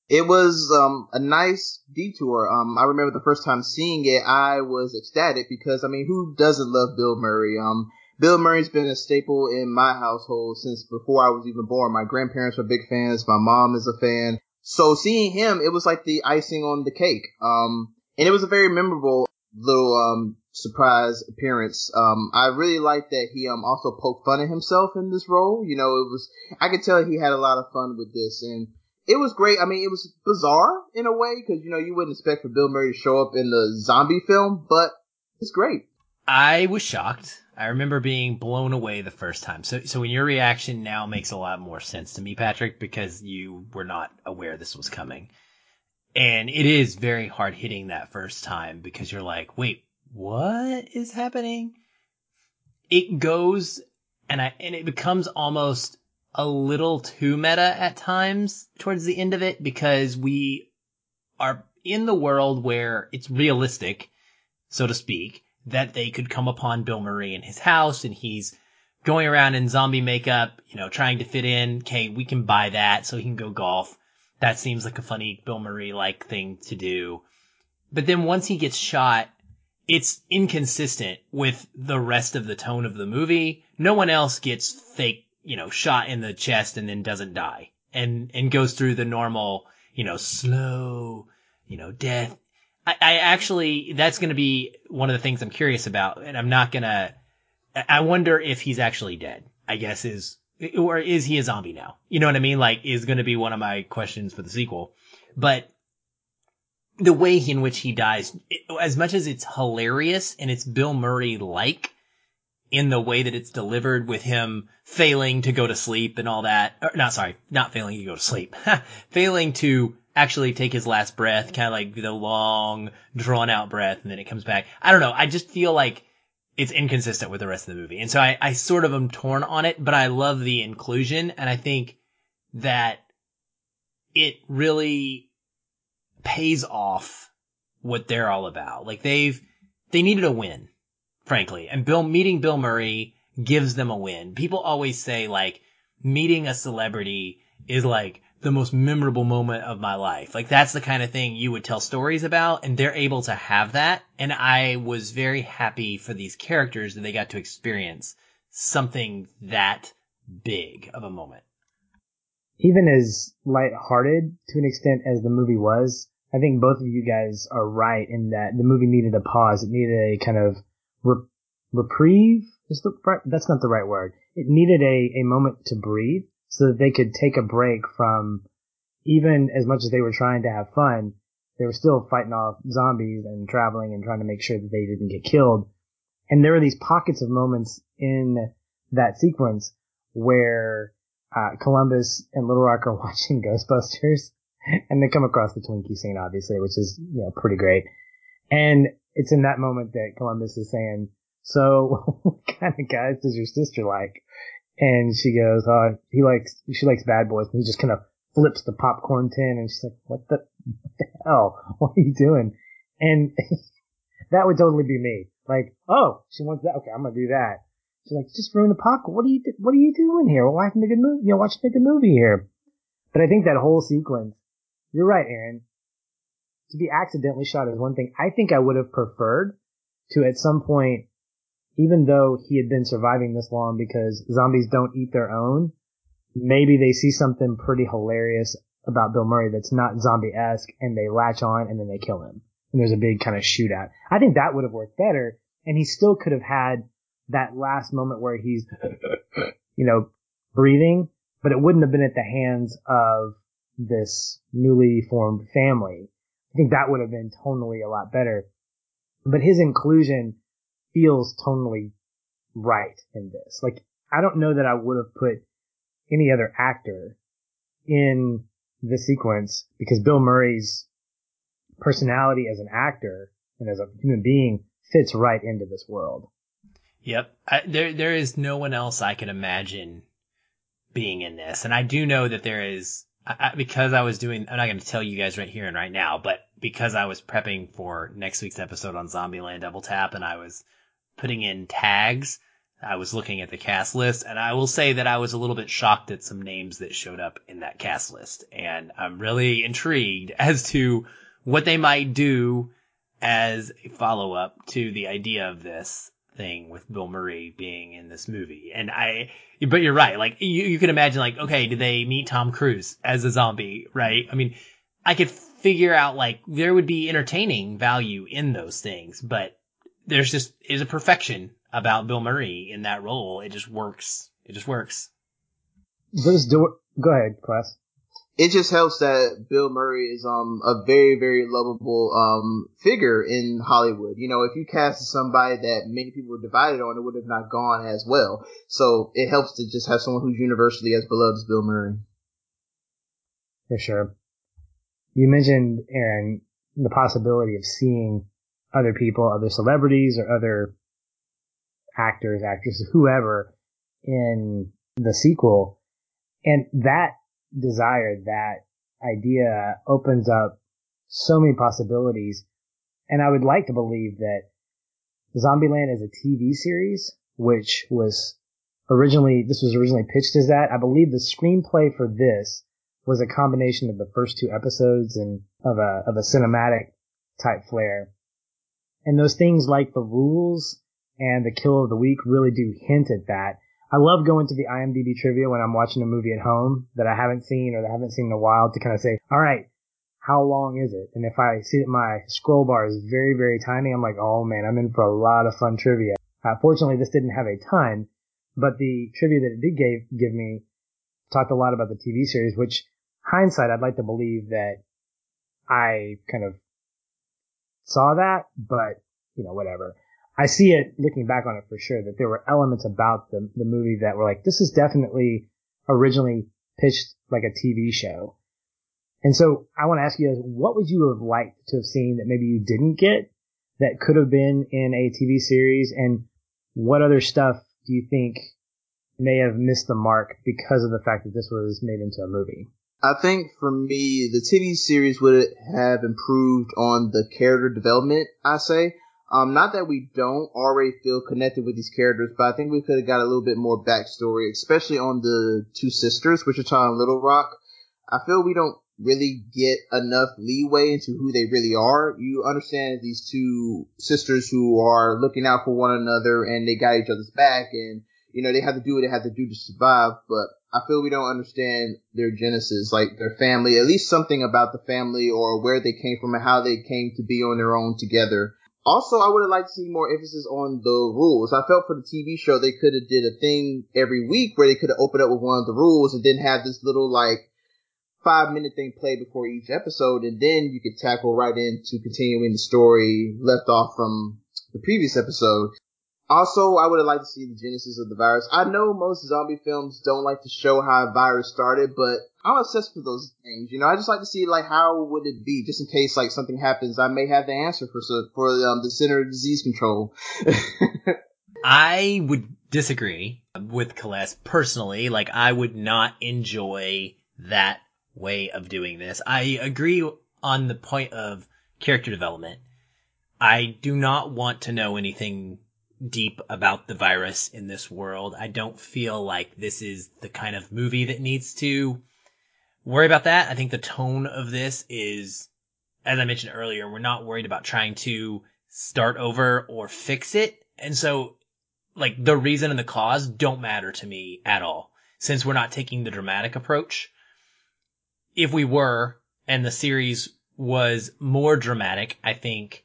It was um, a nice detour. Um, I remember the first time seeing it, I was ecstatic because I mean, who doesn't love Bill Murray? Um, Bill Murray's been a staple in my household since before I was even born. My grandparents were big fans. My mom is a fan. So seeing him, it was like the icing on the cake. Um, and it was a very memorable little, um, surprise appearance. Um, I really liked that he, um, also poked fun at himself in this role. You know, it was, I could tell he had a lot of fun with this and it was great. I mean, it was bizarre in a way because, you know, you wouldn't expect for Bill Murray to show up in the zombie film, but it's great. I was shocked. I remember being blown away the first time. So, so when your reaction now makes a lot more sense to me, Patrick, because you were not aware this was coming. And it is very hard hitting that first time because you're like, wait, what is happening? It goes and I, and it becomes almost a little too meta at times towards the end of it because we are in the world where it's realistic, so to speak that they could come upon Bill Murray in his house and he's going around in zombie makeup, you know, trying to fit in. Okay, we can buy that so he can go golf. That seems like a funny Bill Murray like thing to do. But then once he gets shot, it's inconsistent with the rest of the tone of the movie. No one else gets fake, you know, shot in the chest and then doesn't die and, and goes through the normal, you know, slow, you know, death. I, I actually, that's going to be one of the things I'm curious about and I'm not going to, I wonder if he's actually dead, I guess is, or is he a zombie now? You know what I mean? Like is going to be one of my questions for the sequel, but the way in which he dies, as much as it's hilarious and it's Bill Murray like in the way that it's delivered with him failing to go to sleep and all that, or not sorry, not failing to go to sleep, failing to actually take his last breath, kind of like the long drawn out breath and then it comes back. I don't know. I just feel like it's inconsistent with the rest of the movie. And so I, I sort of am torn on it, but I love the inclusion and I think that it really pays off what they're all about. Like they've, they needed a win, frankly. And Bill, meeting Bill Murray gives them a win. People always say like meeting a celebrity is like the most memorable moment of my life. Like that's the kind of thing you would tell stories about and they're able to have that. And I was very happy for these characters that they got to experience something that big of a moment. Even as light-hearted to an extent as the movie was, I think both of you guys are right in that the movie needed a pause. It needed a kind of re- reprieve. Is the that's not the right word. It needed a, a moment to breathe so that they could take a break from even as much as they were trying to have fun, they were still fighting off zombies and traveling and trying to make sure that they didn't get killed. And there are these pockets of moments in that sequence where uh, Columbus and Little Rock are watching Ghostbusters and they come across the Twinkie scene, obviously, which is, you know, pretty great. And it's in that moment that Columbus is saying, so what kind of guys does your sister like? And she goes, uh, he likes, she likes bad boys. And he just kind of flips the popcorn tin and she's like, what the, what the hell? What are you doing? And that would totally be me. Like, oh, she wants that. Okay, I'm to do that. She's like, just ruin the popcorn. What are you, what are you doing here? We're watching a good movie. You know, watching a movie here. But I think that whole sequence you're right, Aaron. To be accidentally shot is one thing. I think I would have preferred to at some point, even though he had been surviving this long because zombies don't eat their own, maybe they see something pretty hilarious about Bill Murray that's not zombie-esque and they latch on and then they kill him. And there's a big kind of shootout. I think that would have worked better and he still could have had that last moment where he's, you know, breathing, but it wouldn't have been at the hands of this newly formed family. I think that would have been tonally a lot better. But his inclusion feels tonally right in this. Like, I don't know that I would have put any other actor in the sequence because Bill Murray's personality as an actor and as a human being fits right into this world. Yep. I, there, there is no one else I can imagine being in this. And I do know that there is I, because I was doing, I'm not going to tell you guys right here and right now, but because I was prepping for next week's episode on Zombieland Double Tap and I was putting in tags, I was looking at the cast list and I will say that I was a little bit shocked at some names that showed up in that cast list. And I'm really intrigued as to what they might do as a follow up to the idea of this thing with Bill Murray being in this movie. And I, but you're right. Like you, you can imagine like, okay, did they meet Tom Cruise as a zombie? Right. I mean, I could figure out like there would be entertaining value in those things, but there's just, is a perfection about Bill Murray in that role. It just works. It just works. Those do, go ahead, class it just helps that Bill Murray is um a very very lovable um figure in Hollywood. You know, if you cast somebody that many people were divided on, it would have not gone as well. So it helps to just have someone who's universally as beloved as Bill Murray. For sure. You mentioned Aaron the possibility of seeing other people, other celebrities, or other actors, actresses, whoever in the sequel, and that desire, that idea opens up so many possibilities. And I would like to believe that Zombieland is a TV series, which was originally, this was originally pitched as that. I believe the screenplay for this was a combination of the first two episodes and of a, of a cinematic type flair. And those things like the rules and the kill of the week really do hint at that. I love going to the IMDb trivia when I'm watching a movie at home that I haven't seen or that I haven't seen in a while to kind of say, all right, how long is it? And if I see that my scroll bar is very, very tiny, I'm like, oh man, I'm in for a lot of fun trivia. Uh, fortunately, this didn't have a ton, but the trivia that it did give, give me talked a lot about the TV series, which hindsight, I'd like to believe that I kind of saw that, but you know, whatever. I see it looking back on it for sure that there were elements about the, the movie that were like, this is definitely originally pitched like a TV show. And so I want to ask you guys, what would you have liked to have seen that maybe you didn't get that could have been in a TV series? And what other stuff do you think may have missed the mark because of the fact that this was made into a movie? I think for me, the TV series would have improved on the character development, I say. Um, not that we don't already feel connected with these characters, but I think we could have got a little bit more backstory, especially on the two sisters, Wichita and Little Rock. I feel we don't really get enough leeway into who they really are. You understand these two sisters who are looking out for one another and they got each other's back and, you know, they have to do what they have to do to survive, but I feel we don't understand their genesis, like their family, at least something about the family or where they came from and how they came to be on their own together. Also, I would have liked to see more emphasis on the rules. I felt for the TV show they could have did a thing every week where they could have opened up with one of the rules and then have this little like five minute thing play before each episode, and then you could tackle right into continuing the story left off from the previous episode. Also, I would have liked to see the genesis of the virus. I know most zombie films don't like to show how a virus started, but I'm obsessed with those things. You know, I just like to see like how would it be, just in case like something happens. I may have the answer for for um, the Center of Disease Control. I would disagree with Celeste personally. Like, I would not enjoy that way of doing this. I agree on the point of character development. I do not want to know anything deep about the virus in this world. I don't feel like this is the kind of movie that needs to worry about that. I think the tone of this is, as I mentioned earlier, we're not worried about trying to start over or fix it. And so, like, the reason and the cause don't matter to me at all, since we're not taking the dramatic approach. If we were, and the series was more dramatic, I think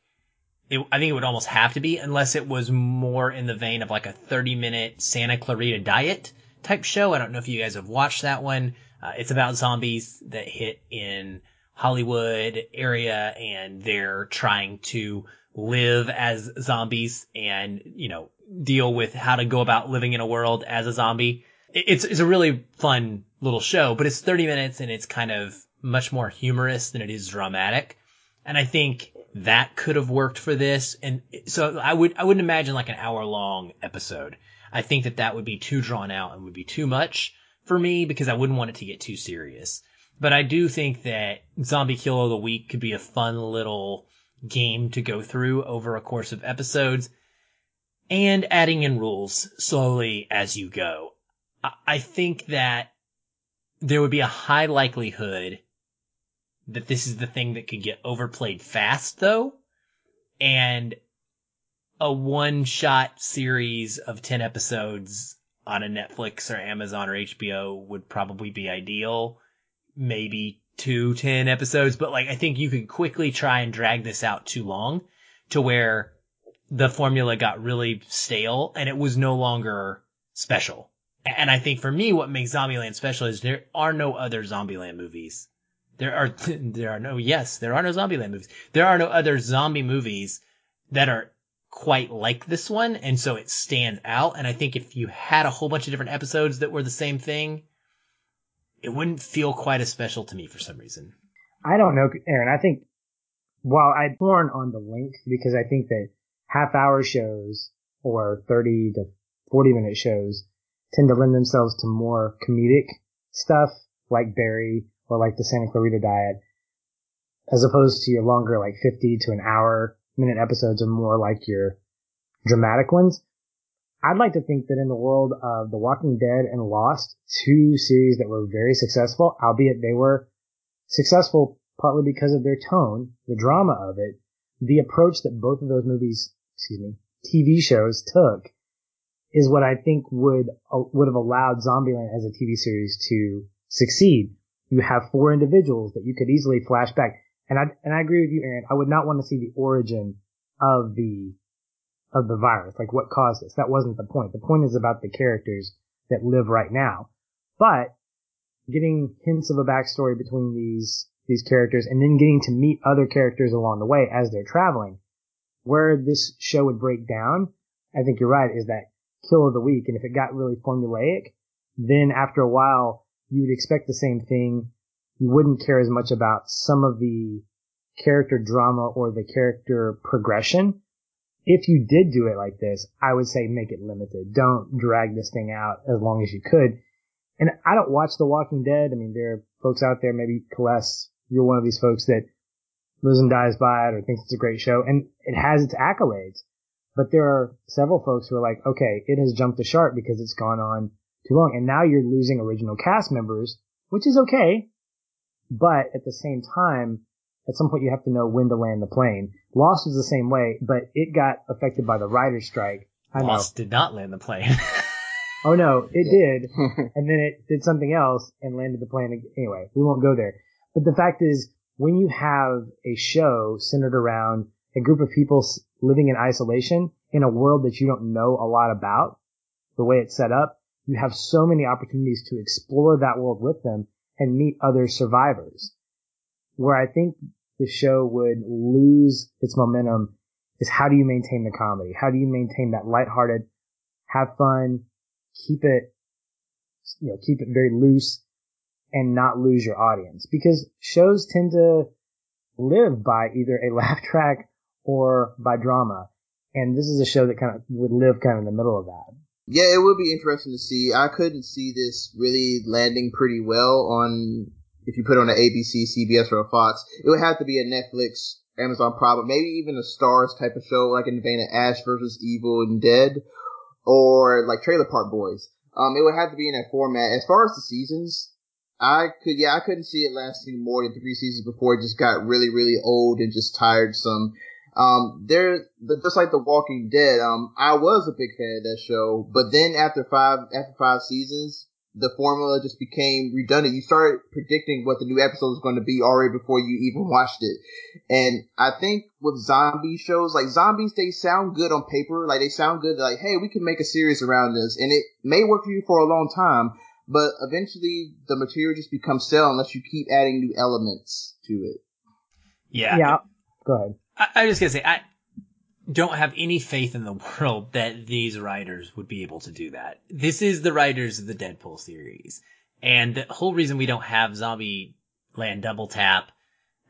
it, I think it would almost have to be unless it was more in the vein of like a 30 minute Santa Clarita Diet type show. I don't know if you guys have watched that one. Uh, it's about zombies that hit in Hollywood area and they're trying to live as zombies and, you know, deal with how to go about living in a world as a zombie. It's, it's a really fun little show, but it's 30 minutes and it's kind of much more humorous than it is dramatic. And I think that could have worked for this. And so I would, I wouldn't imagine like an hour long episode. I think that that would be too drawn out and would be too much for me because I wouldn't want it to get too serious. But I do think that Zombie Kill of the Week could be a fun little game to go through over a course of episodes and adding in rules slowly as you go. I think that there would be a high likelihood that this is the thing that could get overplayed fast though. And a one shot series of 10 episodes on a Netflix or Amazon or HBO would probably be ideal. Maybe two 10 episodes, but like I think you could quickly try and drag this out too long to where the formula got really stale and it was no longer special. And I think for me, what makes Zombieland special is there are no other Zombieland movies there are there are no yes, there are no Zombieland movies. There are no other zombie movies that are quite like this one, and so it stands out. And I think if you had a whole bunch of different episodes that were the same thing, it wouldn't feel quite as special to me for some reason. I don't know, Aaron. I think while I'm torn on the length because I think that half hour shows or 30 to 40 minute shows tend to lend themselves to more comedic stuff like Barry or like the Santa Clarita Diet, as opposed to your longer, like 50 to an hour minute episodes are more like your dramatic ones. I'd like to think that in the world of The Walking Dead and Lost, two series that were very successful, albeit they were successful partly because of their tone, the drama of it, the approach that both of those movies, excuse me, TV shows took is what I think would uh, would have allowed Zombieland as a TV series to succeed. You have four individuals that you could easily flash back, and I and I agree with you, Aaron. I would not want to see the origin of the of the virus, like what caused this. That wasn't the point. The point is about the characters that live right now. But getting hints of a backstory between these these characters and then getting to meet other characters along the way as they're traveling. Where this show would break down, I think you're right, is that kill of the week. And if it got really formulaic, then after a while, you would expect the same thing. You wouldn't care as much about some of the character drama or the character progression. If you did do it like this, I would say make it limited. Don't drag this thing out as long as you could. And I don't watch The Walking Dead. I mean, there are folks out there, maybe Celeste, you're one of these folks that lives and dies by it or thinks it's a great show and it has its accolades. But there are several folks who are like, okay, it has jumped the shark because it's gone on too long. And now you're losing original cast members, which is okay. But at the same time, at some point you have to know when to land the plane. Lost was the same way, but it got affected by the writer's strike. I Lost know. did not land the plane. oh no, it did. and then it did something else and landed the plane. Anyway, we won't go there. But the fact is, when you have a show centered around a group of people living in isolation in a world that you don't know a lot about, the way it's set up, you have so many opportunities to explore that world with them and meet other survivors. Where I think the show would lose its momentum is how do you maintain the comedy? How do you maintain that lighthearted, have fun, keep it, you know, keep it very loose and not lose your audience? Because shows tend to live by either a laugh track or by drama. And this is a show that kind of would live kind of in the middle of that. Yeah, it would be interesting to see. I couldn't see this really landing pretty well on if you put on an ABC, CBS, or a Fox. It would have to be a Netflix, Amazon Prime, maybe even a Starz type of show, like in the vein of Ash versus Evil and Dead, or like Trailer Park Boys. Um, it would have to be in that format. As far as the seasons, I could, yeah, I couldn't see it lasting more than three seasons before it just got really, really old and just tiresome. Um, there, just like The Walking Dead, um, I was a big fan of that show, but then after five, after five seasons, the formula just became redundant. You started predicting what the new episode was going to be already before you even watched it. And I think with zombie shows, like zombies, they sound good on paper. Like they sound good. Like, hey, we can make a series around this and it may work for you for a long time, but eventually the material just becomes stale unless you keep adding new elements to it. Yeah. Yeah. Go ahead. I, I'm just gonna say I don't have any faith in the world that these writers would be able to do that. This is the writers of the Deadpool series, and the whole reason we don't have Zombie Land Double Tap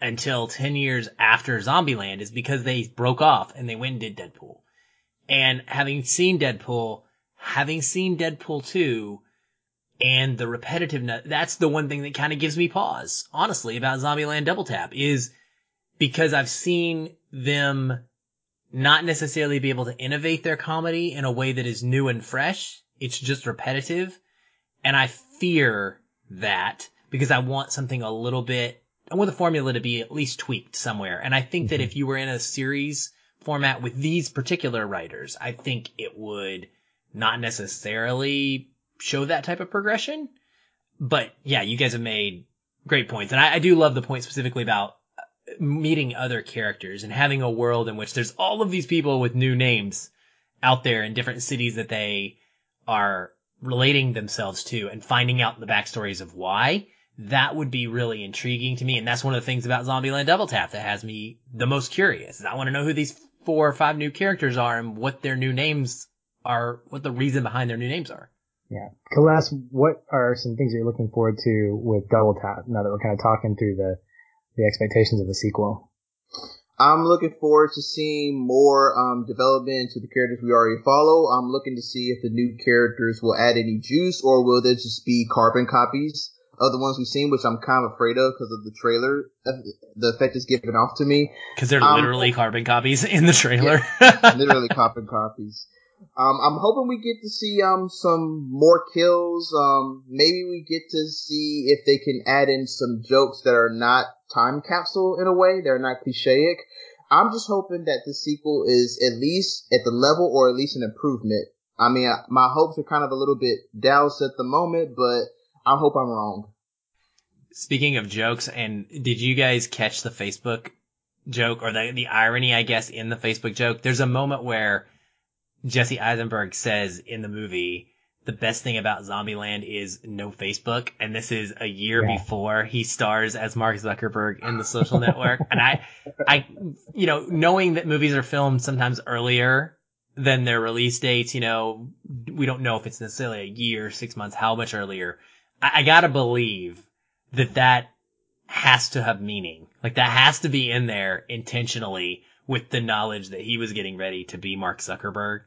until 10 years after Zombieland is because they broke off and they went and did Deadpool. And having seen Deadpool, having seen Deadpool 2, and the repetitiveness, that's the one thing that kind of gives me pause, honestly, about Zombieland Double Tap is because I've seen them not necessarily be able to innovate their comedy in a way that is new and fresh. It's just repetitive. And I fear that because I want something a little bit, I want the formula to be at least tweaked somewhere. And I think mm-hmm. that if you were in a series format with these particular writers, I think it would not necessarily show that type of progression. But yeah, you guys have made great points. And I, I do love the point specifically about meeting other characters and having a world in which there's all of these people with new names out there in different cities that they are relating themselves to and finding out the backstories of why, that would be really intriguing to me. And that's one of the things about Zombieland Double Tap that has me the most curious. I want to know who these four or five new characters are and what their new names are, what the reason behind their new names are. Yeah. Celeste, what are some things you're looking forward to with Double Tap now that we're kind of talking through the the expectations of the sequel? I'm looking forward to seeing more um, development to the characters we already follow. I'm looking to see if the new characters will add any juice or will they just be carbon copies of the ones we've seen, which I'm kind of afraid of because of the trailer. The effect is given off to me. Because they're um, literally carbon copies in the trailer. Yeah, literally carbon copies. Um, I'm hoping we get to see um some more kills. Um, maybe we get to see if they can add in some jokes that are not time capsule in a way. They're not clichéic. I'm just hoping that the sequel is at least at the level or at least an improvement. I mean, my hopes are kind of a little bit doused at the moment, but I hope I'm wrong. Speaking of jokes, and did you guys catch the Facebook joke or the, the irony, I guess, in the Facebook joke? There's a moment where Jesse Eisenberg says in the movie, the best thing about Zombieland is no Facebook, and this is a year yeah. before he stars as Mark Zuckerberg in the social network. And I, I, you know, knowing that movies are filmed sometimes earlier than their release dates, you know, we don't know if it's necessarily a year, six months, how much earlier. I, I gotta believe that that has to have meaning. Like that has to be in there intentionally with the knowledge that he was getting ready to be Mark Zuckerberg.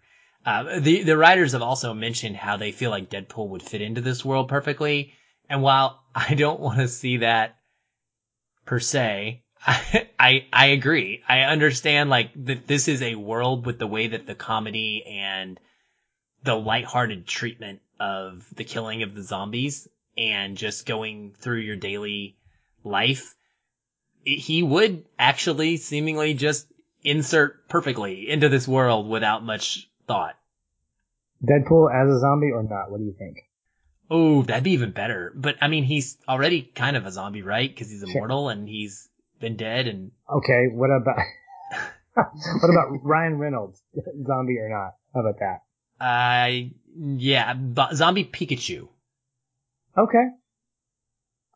Uh, the the writers have also mentioned how they feel like Deadpool would fit into this world perfectly. And while I don't want to see that per se, I, I, I agree. I understand like that this is a world with the way that the comedy and the lighthearted treatment of the killing of the zombies and just going through your daily life. He would actually seemingly just insert perfectly into this world without much thought. Deadpool as a zombie or not? What do you think? Oh, that'd be even better. But I mean, he's already kind of a zombie, right? Because he's immortal and he's been dead. And okay, what about what about Ryan Reynolds, zombie or not? How about that? Uh, yeah, zombie Pikachu. Okay.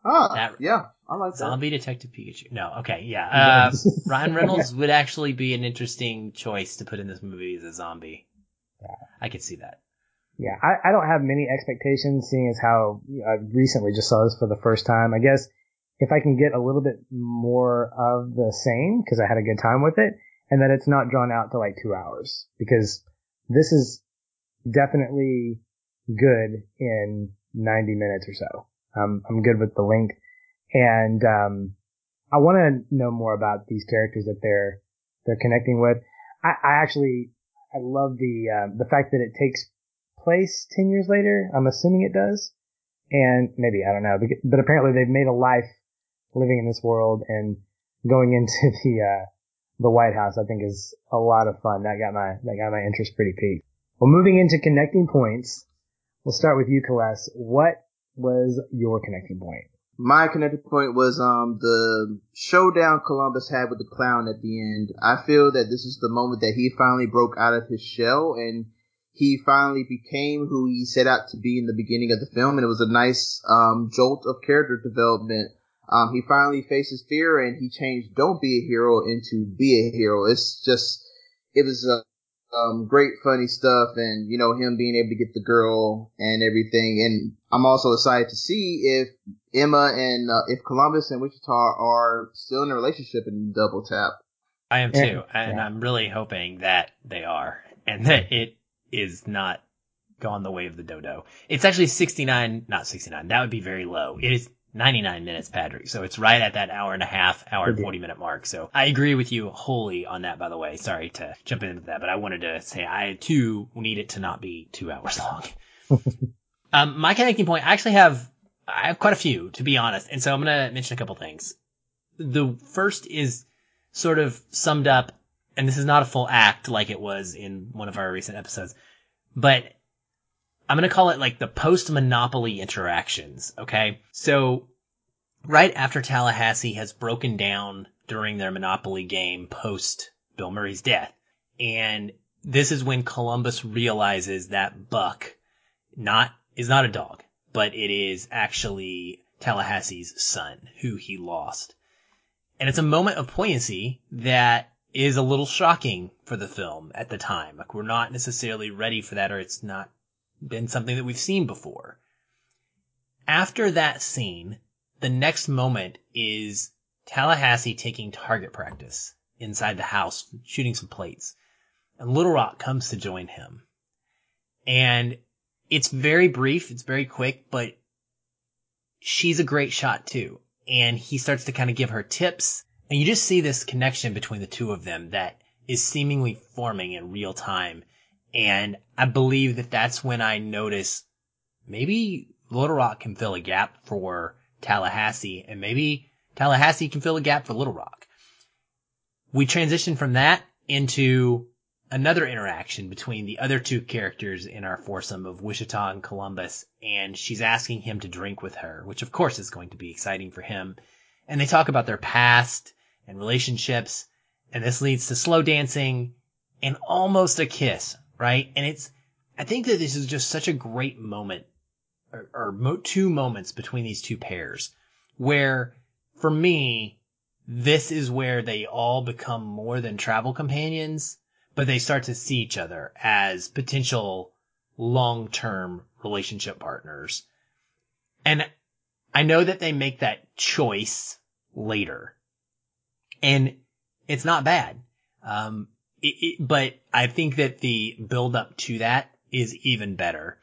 Ah, that, yeah, I like that. Zombie Detective Pikachu. No, okay, yeah. Uh, Ryan Reynolds would actually be an interesting choice to put in this movie as a zombie. Yeah. I could see that. Yeah, I, I don't have many expectations, seeing as how I recently just saw this for the first time. I guess if I can get a little bit more of the same, because I had a good time with it, and that it's not drawn out to like two hours, because this is definitely good in 90 minutes or so. Um, I'm good with the length, and um, I want to know more about these characters that they're they're connecting with. I, I actually I love the uh, the fact that it takes place ten years later. I'm assuming it does, and maybe I don't know, but, apparently they've made a life living in this world and going into the uh, the White House. I think is a lot of fun. That got my that got my interest pretty peaked. Well, moving into connecting points, we'll start with you, Kales. What was your connecting point? My connecting point was um the showdown Columbus had with the clown at the end. I feel that this is the moment that he finally broke out of his shell and he finally became who he set out to be in the beginning of the film, and it was a nice um, jolt of character development. Um, he finally faces fear, and he changed "Don't be a hero" into "Be a hero." It's just, it was a um, great funny stuff and, you know, him being able to get the girl and everything. And I'm also excited to see if Emma and, uh, if Columbus and Wichita are still in a relationship in Double Tap. I am too. And I'm really hoping that they are and that it is not gone the way of the dodo. It's actually 69, not 69. That would be very low. It is 99 minutes, Patrick. So it's right at that hour and a half, hour and 40 minute mark. So I agree with you wholly on that, by the way. Sorry to jump into that, but I wanted to say I too need it to not be two hours long. um, my connecting point, I actually have, I have quite a few, to be honest. And so I'm going to mention a couple things. The first is sort of summed up, and this is not a full act like it was in one of our recent episodes, but I'm going to call it like the post Monopoly interactions. Okay. So right after Tallahassee has broken down during their Monopoly game post Bill Murray's death. And this is when Columbus realizes that Buck not, is not a dog, but it is actually Tallahassee's son who he lost. And it's a moment of poignancy that is a little shocking for the film at the time. Like we're not necessarily ready for that or it's not been something that we've seen before. After that scene, the next moment is Tallahassee taking target practice inside the house, shooting some plates. And Little Rock comes to join him. And it's very brief, it's very quick, but she's a great shot too. And he starts to kind of give her tips. And you just see this connection between the two of them that is seemingly forming in real time. And I believe that that's when I notice maybe Little Rock can fill a gap for Tallahassee and maybe Tallahassee can fill a gap for Little Rock. we transition from that into another interaction between the other two characters in our foursome of Wichita and Columbus, and she's asking him to drink with her, which of course is going to be exciting for him. And they talk about their past and relationships, and this leads to slow dancing and almost a kiss, right? And it's, I think that this is just such a great moment, or, or mo- two moments between these two pairs, where for me, this is where they all become more than travel companions but they start to see each other as potential long-term relationship partners. And I know that they make that choice later and it's not bad. Um, it, it, but I think that the build up to that is even better.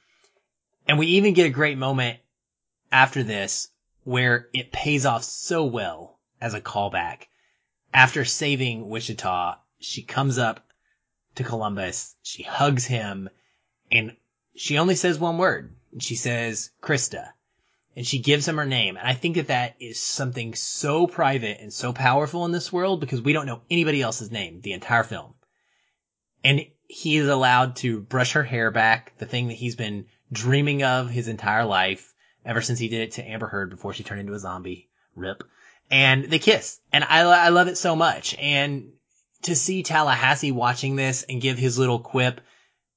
And we even get a great moment after this where it pays off so well as a callback. After saving Wichita, she comes up to Columbus. She hugs him and she only says one word. She says Krista and she gives him her name. And I think that that is something so private and so powerful in this world because we don't know anybody else's name the entire film. And he is allowed to brush her hair back, the thing that he's been dreaming of his entire life ever since he did it to Amber Heard before she turned into a zombie. Rip. And they kiss. And I, I love it so much. And to see Tallahassee watching this and give his little quip,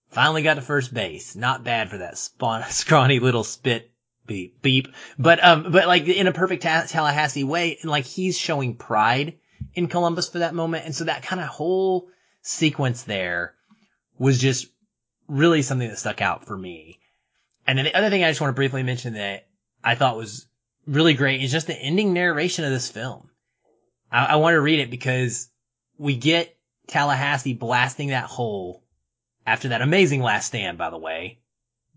finally got to first base. Not bad for that scrawny little spit beep, beep. But, um, but like in a perfect ta- Tallahassee way, and like he's showing pride in Columbus for that moment. And so that kind of whole sequence there was just really something that stuck out for me. And then the other thing I just want to briefly mention that I thought was really great is just the ending narration of this film. I, I want to read it because we get Tallahassee blasting that hole after that amazing last stand, by the way.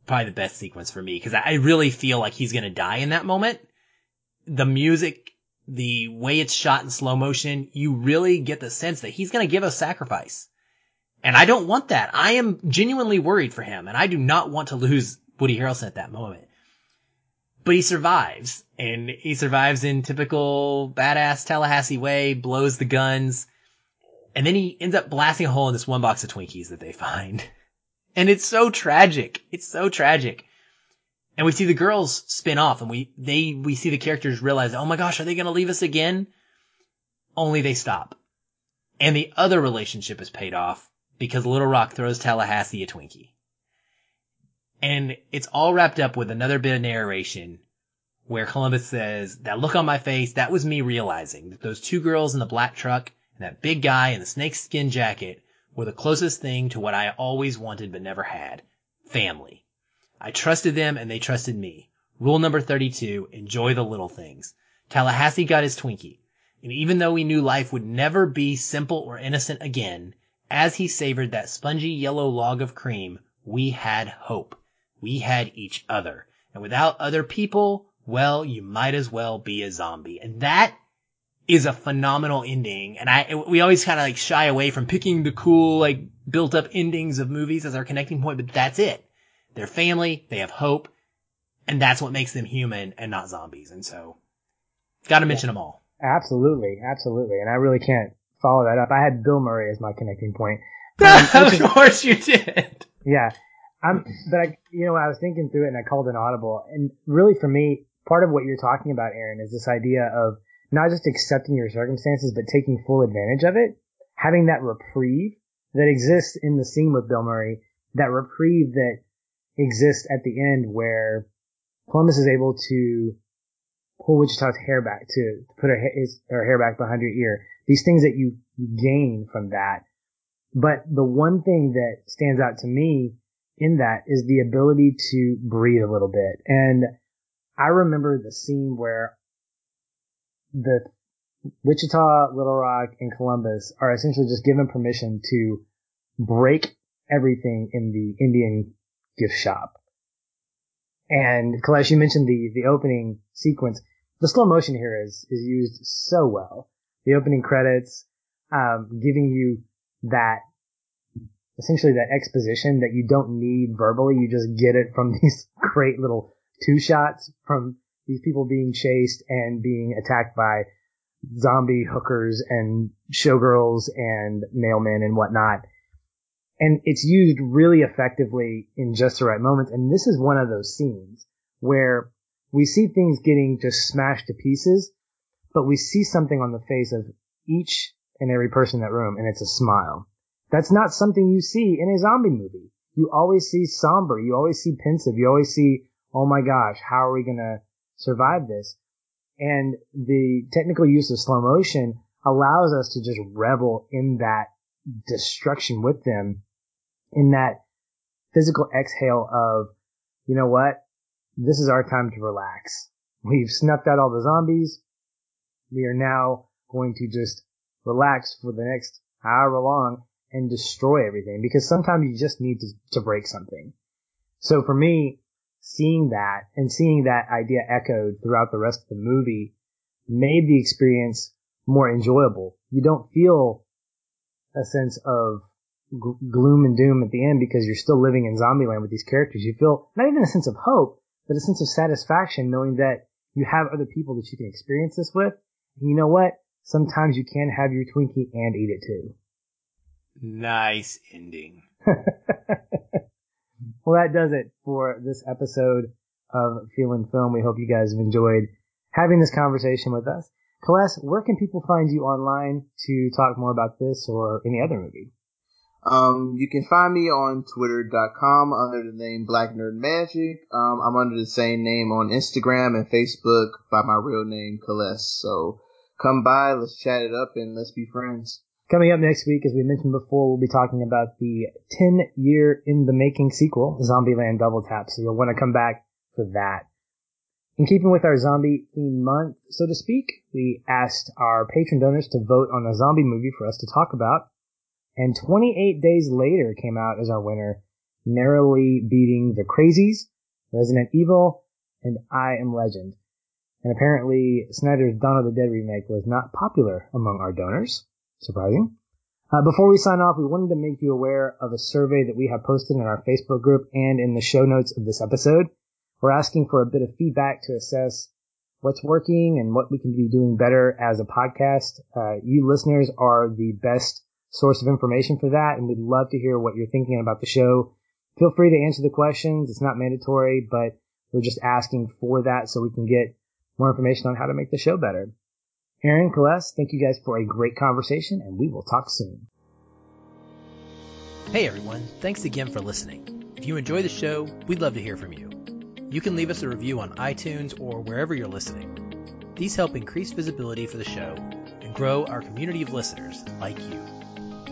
Probably the best sequence for me because I really feel like he's going to die in that moment. The music, the way it's shot in slow motion, you really get the sense that he's going to give a sacrifice. And I don't want that. I am genuinely worried for him and I do not want to lose Woody Harrelson at that moment. But he survives and he survives in typical badass Tallahassee way, blows the guns, and then he ends up blasting a hole in this one box of Twinkies that they find. And it's so tragic. It's so tragic. And we see the girls spin off and we, they, we see the characters realize, oh my gosh, are they going to leave us again? Only they stop. And the other relationship is paid off because Little Rock throws Tallahassee a Twinkie. And it's all wrapped up with another bit of narration where Columbus says, that look on my face, that was me realizing that those two girls in the black truck and that big guy in the snakeskin jacket were the closest thing to what I always wanted but never had. Family. I trusted them and they trusted me. Rule number 32, enjoy the little things. Tallahassee got his Twinkie. And even though we knew life would never be simple or innocent again, as he savored that spongy yellow log of cream, we had hope. We had each other. And without other people, well, you might as well be a zombie. And that is a phenomenal ending. And I, we always kind of like shy away from picking the cool, like built up endings of movies as our connecting point, but that's it. They're family, they have hope, and that's what makes them human and not zombies. And so, gotta mention yeah. them all. Absolutely, absolutely. And I really can't follow that up. I had Bill Murray as my connecting point. Um, of course you did. Yeah. I'm, but I, you know, I was thinking through it and I called an audible. And really for me, part of what you're talking about, Aaron, is this idea of not just accepting your circumstances, but taking full advantage of it, having that reprieve that exists in the scene with Bill Murray, that reprieve that exists at the end where Columbus is able to pull Wichita's hair back, to, put her, his, her hair back behind her ear. These things that you, you gain from that. But the one thing that stands out to me in that is the ability to breathe a little bit. And I remember the scene where the Wichita, Little Rock, and Columbus are essentially just given permission to break everything in the Indian gift shop. And Kalesh, you mentioned the, the opening sequence. The slow motion here is, is used so well. The opening credits, um, giving you that, essentially that exposition that you don't need verbally. You just get it from these great little two shots from these people being chased and being attacked by zombie hookers and showgirls and mailmen and whatnot. And it's used really effectively in just the right moments. And this is one of those scenes where we see things getting just smashed to pieces, but we see something on the face of each and every person in that room, and it's a smile. That's not something you see in a zombie movie. You always see somber. You always see pensive. You always see, oh my gosh, how are we going to survive this? And the technical use of slow motion allows us to just revel in that destruction with them, in that physical exhale of, you know what? This is our time to relax. We've snuffed out all the zombies. We are now going to just relax for the next hour long and destroy everything because sometimes you just need to, to break something. So for me, seeing that and seeing that idea echoed throughout the rest of the movie made the experience more enjoyable. You don't feel a sense of g- gloom and doom at the end because you're still living in Zombieland with these characters. You feel not even a sense of hope, but a sense of satisfaction knowing that you have other people that you can experience this with. And you know what? Sometimes you can have your Twinkie and eat it too. Nice ending. well, that does it for this episode of Feeling Film. We hope you guys have enjoyed having this conversation with us. Celeste, where can people find you online to talk more about this or any other movie? Um, you can find me on twitter.com under the name Black Nerd Magic. Um, I'm under the same name on Instagram and Facebook by my real name, Celeste. So come by, let's chat it up and let's be friends. Coming up next week, as we mentioned before, we'll be talking about the 10 year in the making sequel, Zombieland Double Tap. So you'll want to come back for that. In keeping with our zombie theme month, so to speak, we asked our patron donors to vote on a zombie movie for us to talk about. And 28 days later came out as our winner, narrowly beating The Crazies, Resident Evil, and I Am Legend. And apparently Snyder's Dawn of the Dead remake was not popular among our donors. Surprising. Uh, before we sign off, we wanted to make you aware of a survey that we have posted in our Facebook group and in the show notes of this episode. We're asking for a bit of feedback to assess what's working and what we can be doing better as a podcast. Uh, you listeners are the best source of information for that, and we'd love to hear what you're thinking about the show. Feel free to answer the questions. It's not mandatory, but we're just asking for that so we can get more information on how to make the show better. Aaron, Celeste, thank you guys for a great conversation, and we will talk soon. Hey everyone, thanks again for listening. If you enjoy the show, we'd love to hear from you. You can leave us a review on iTunes or wherever you're listening. These help increase visibility for the show and grow our community of listeners like you.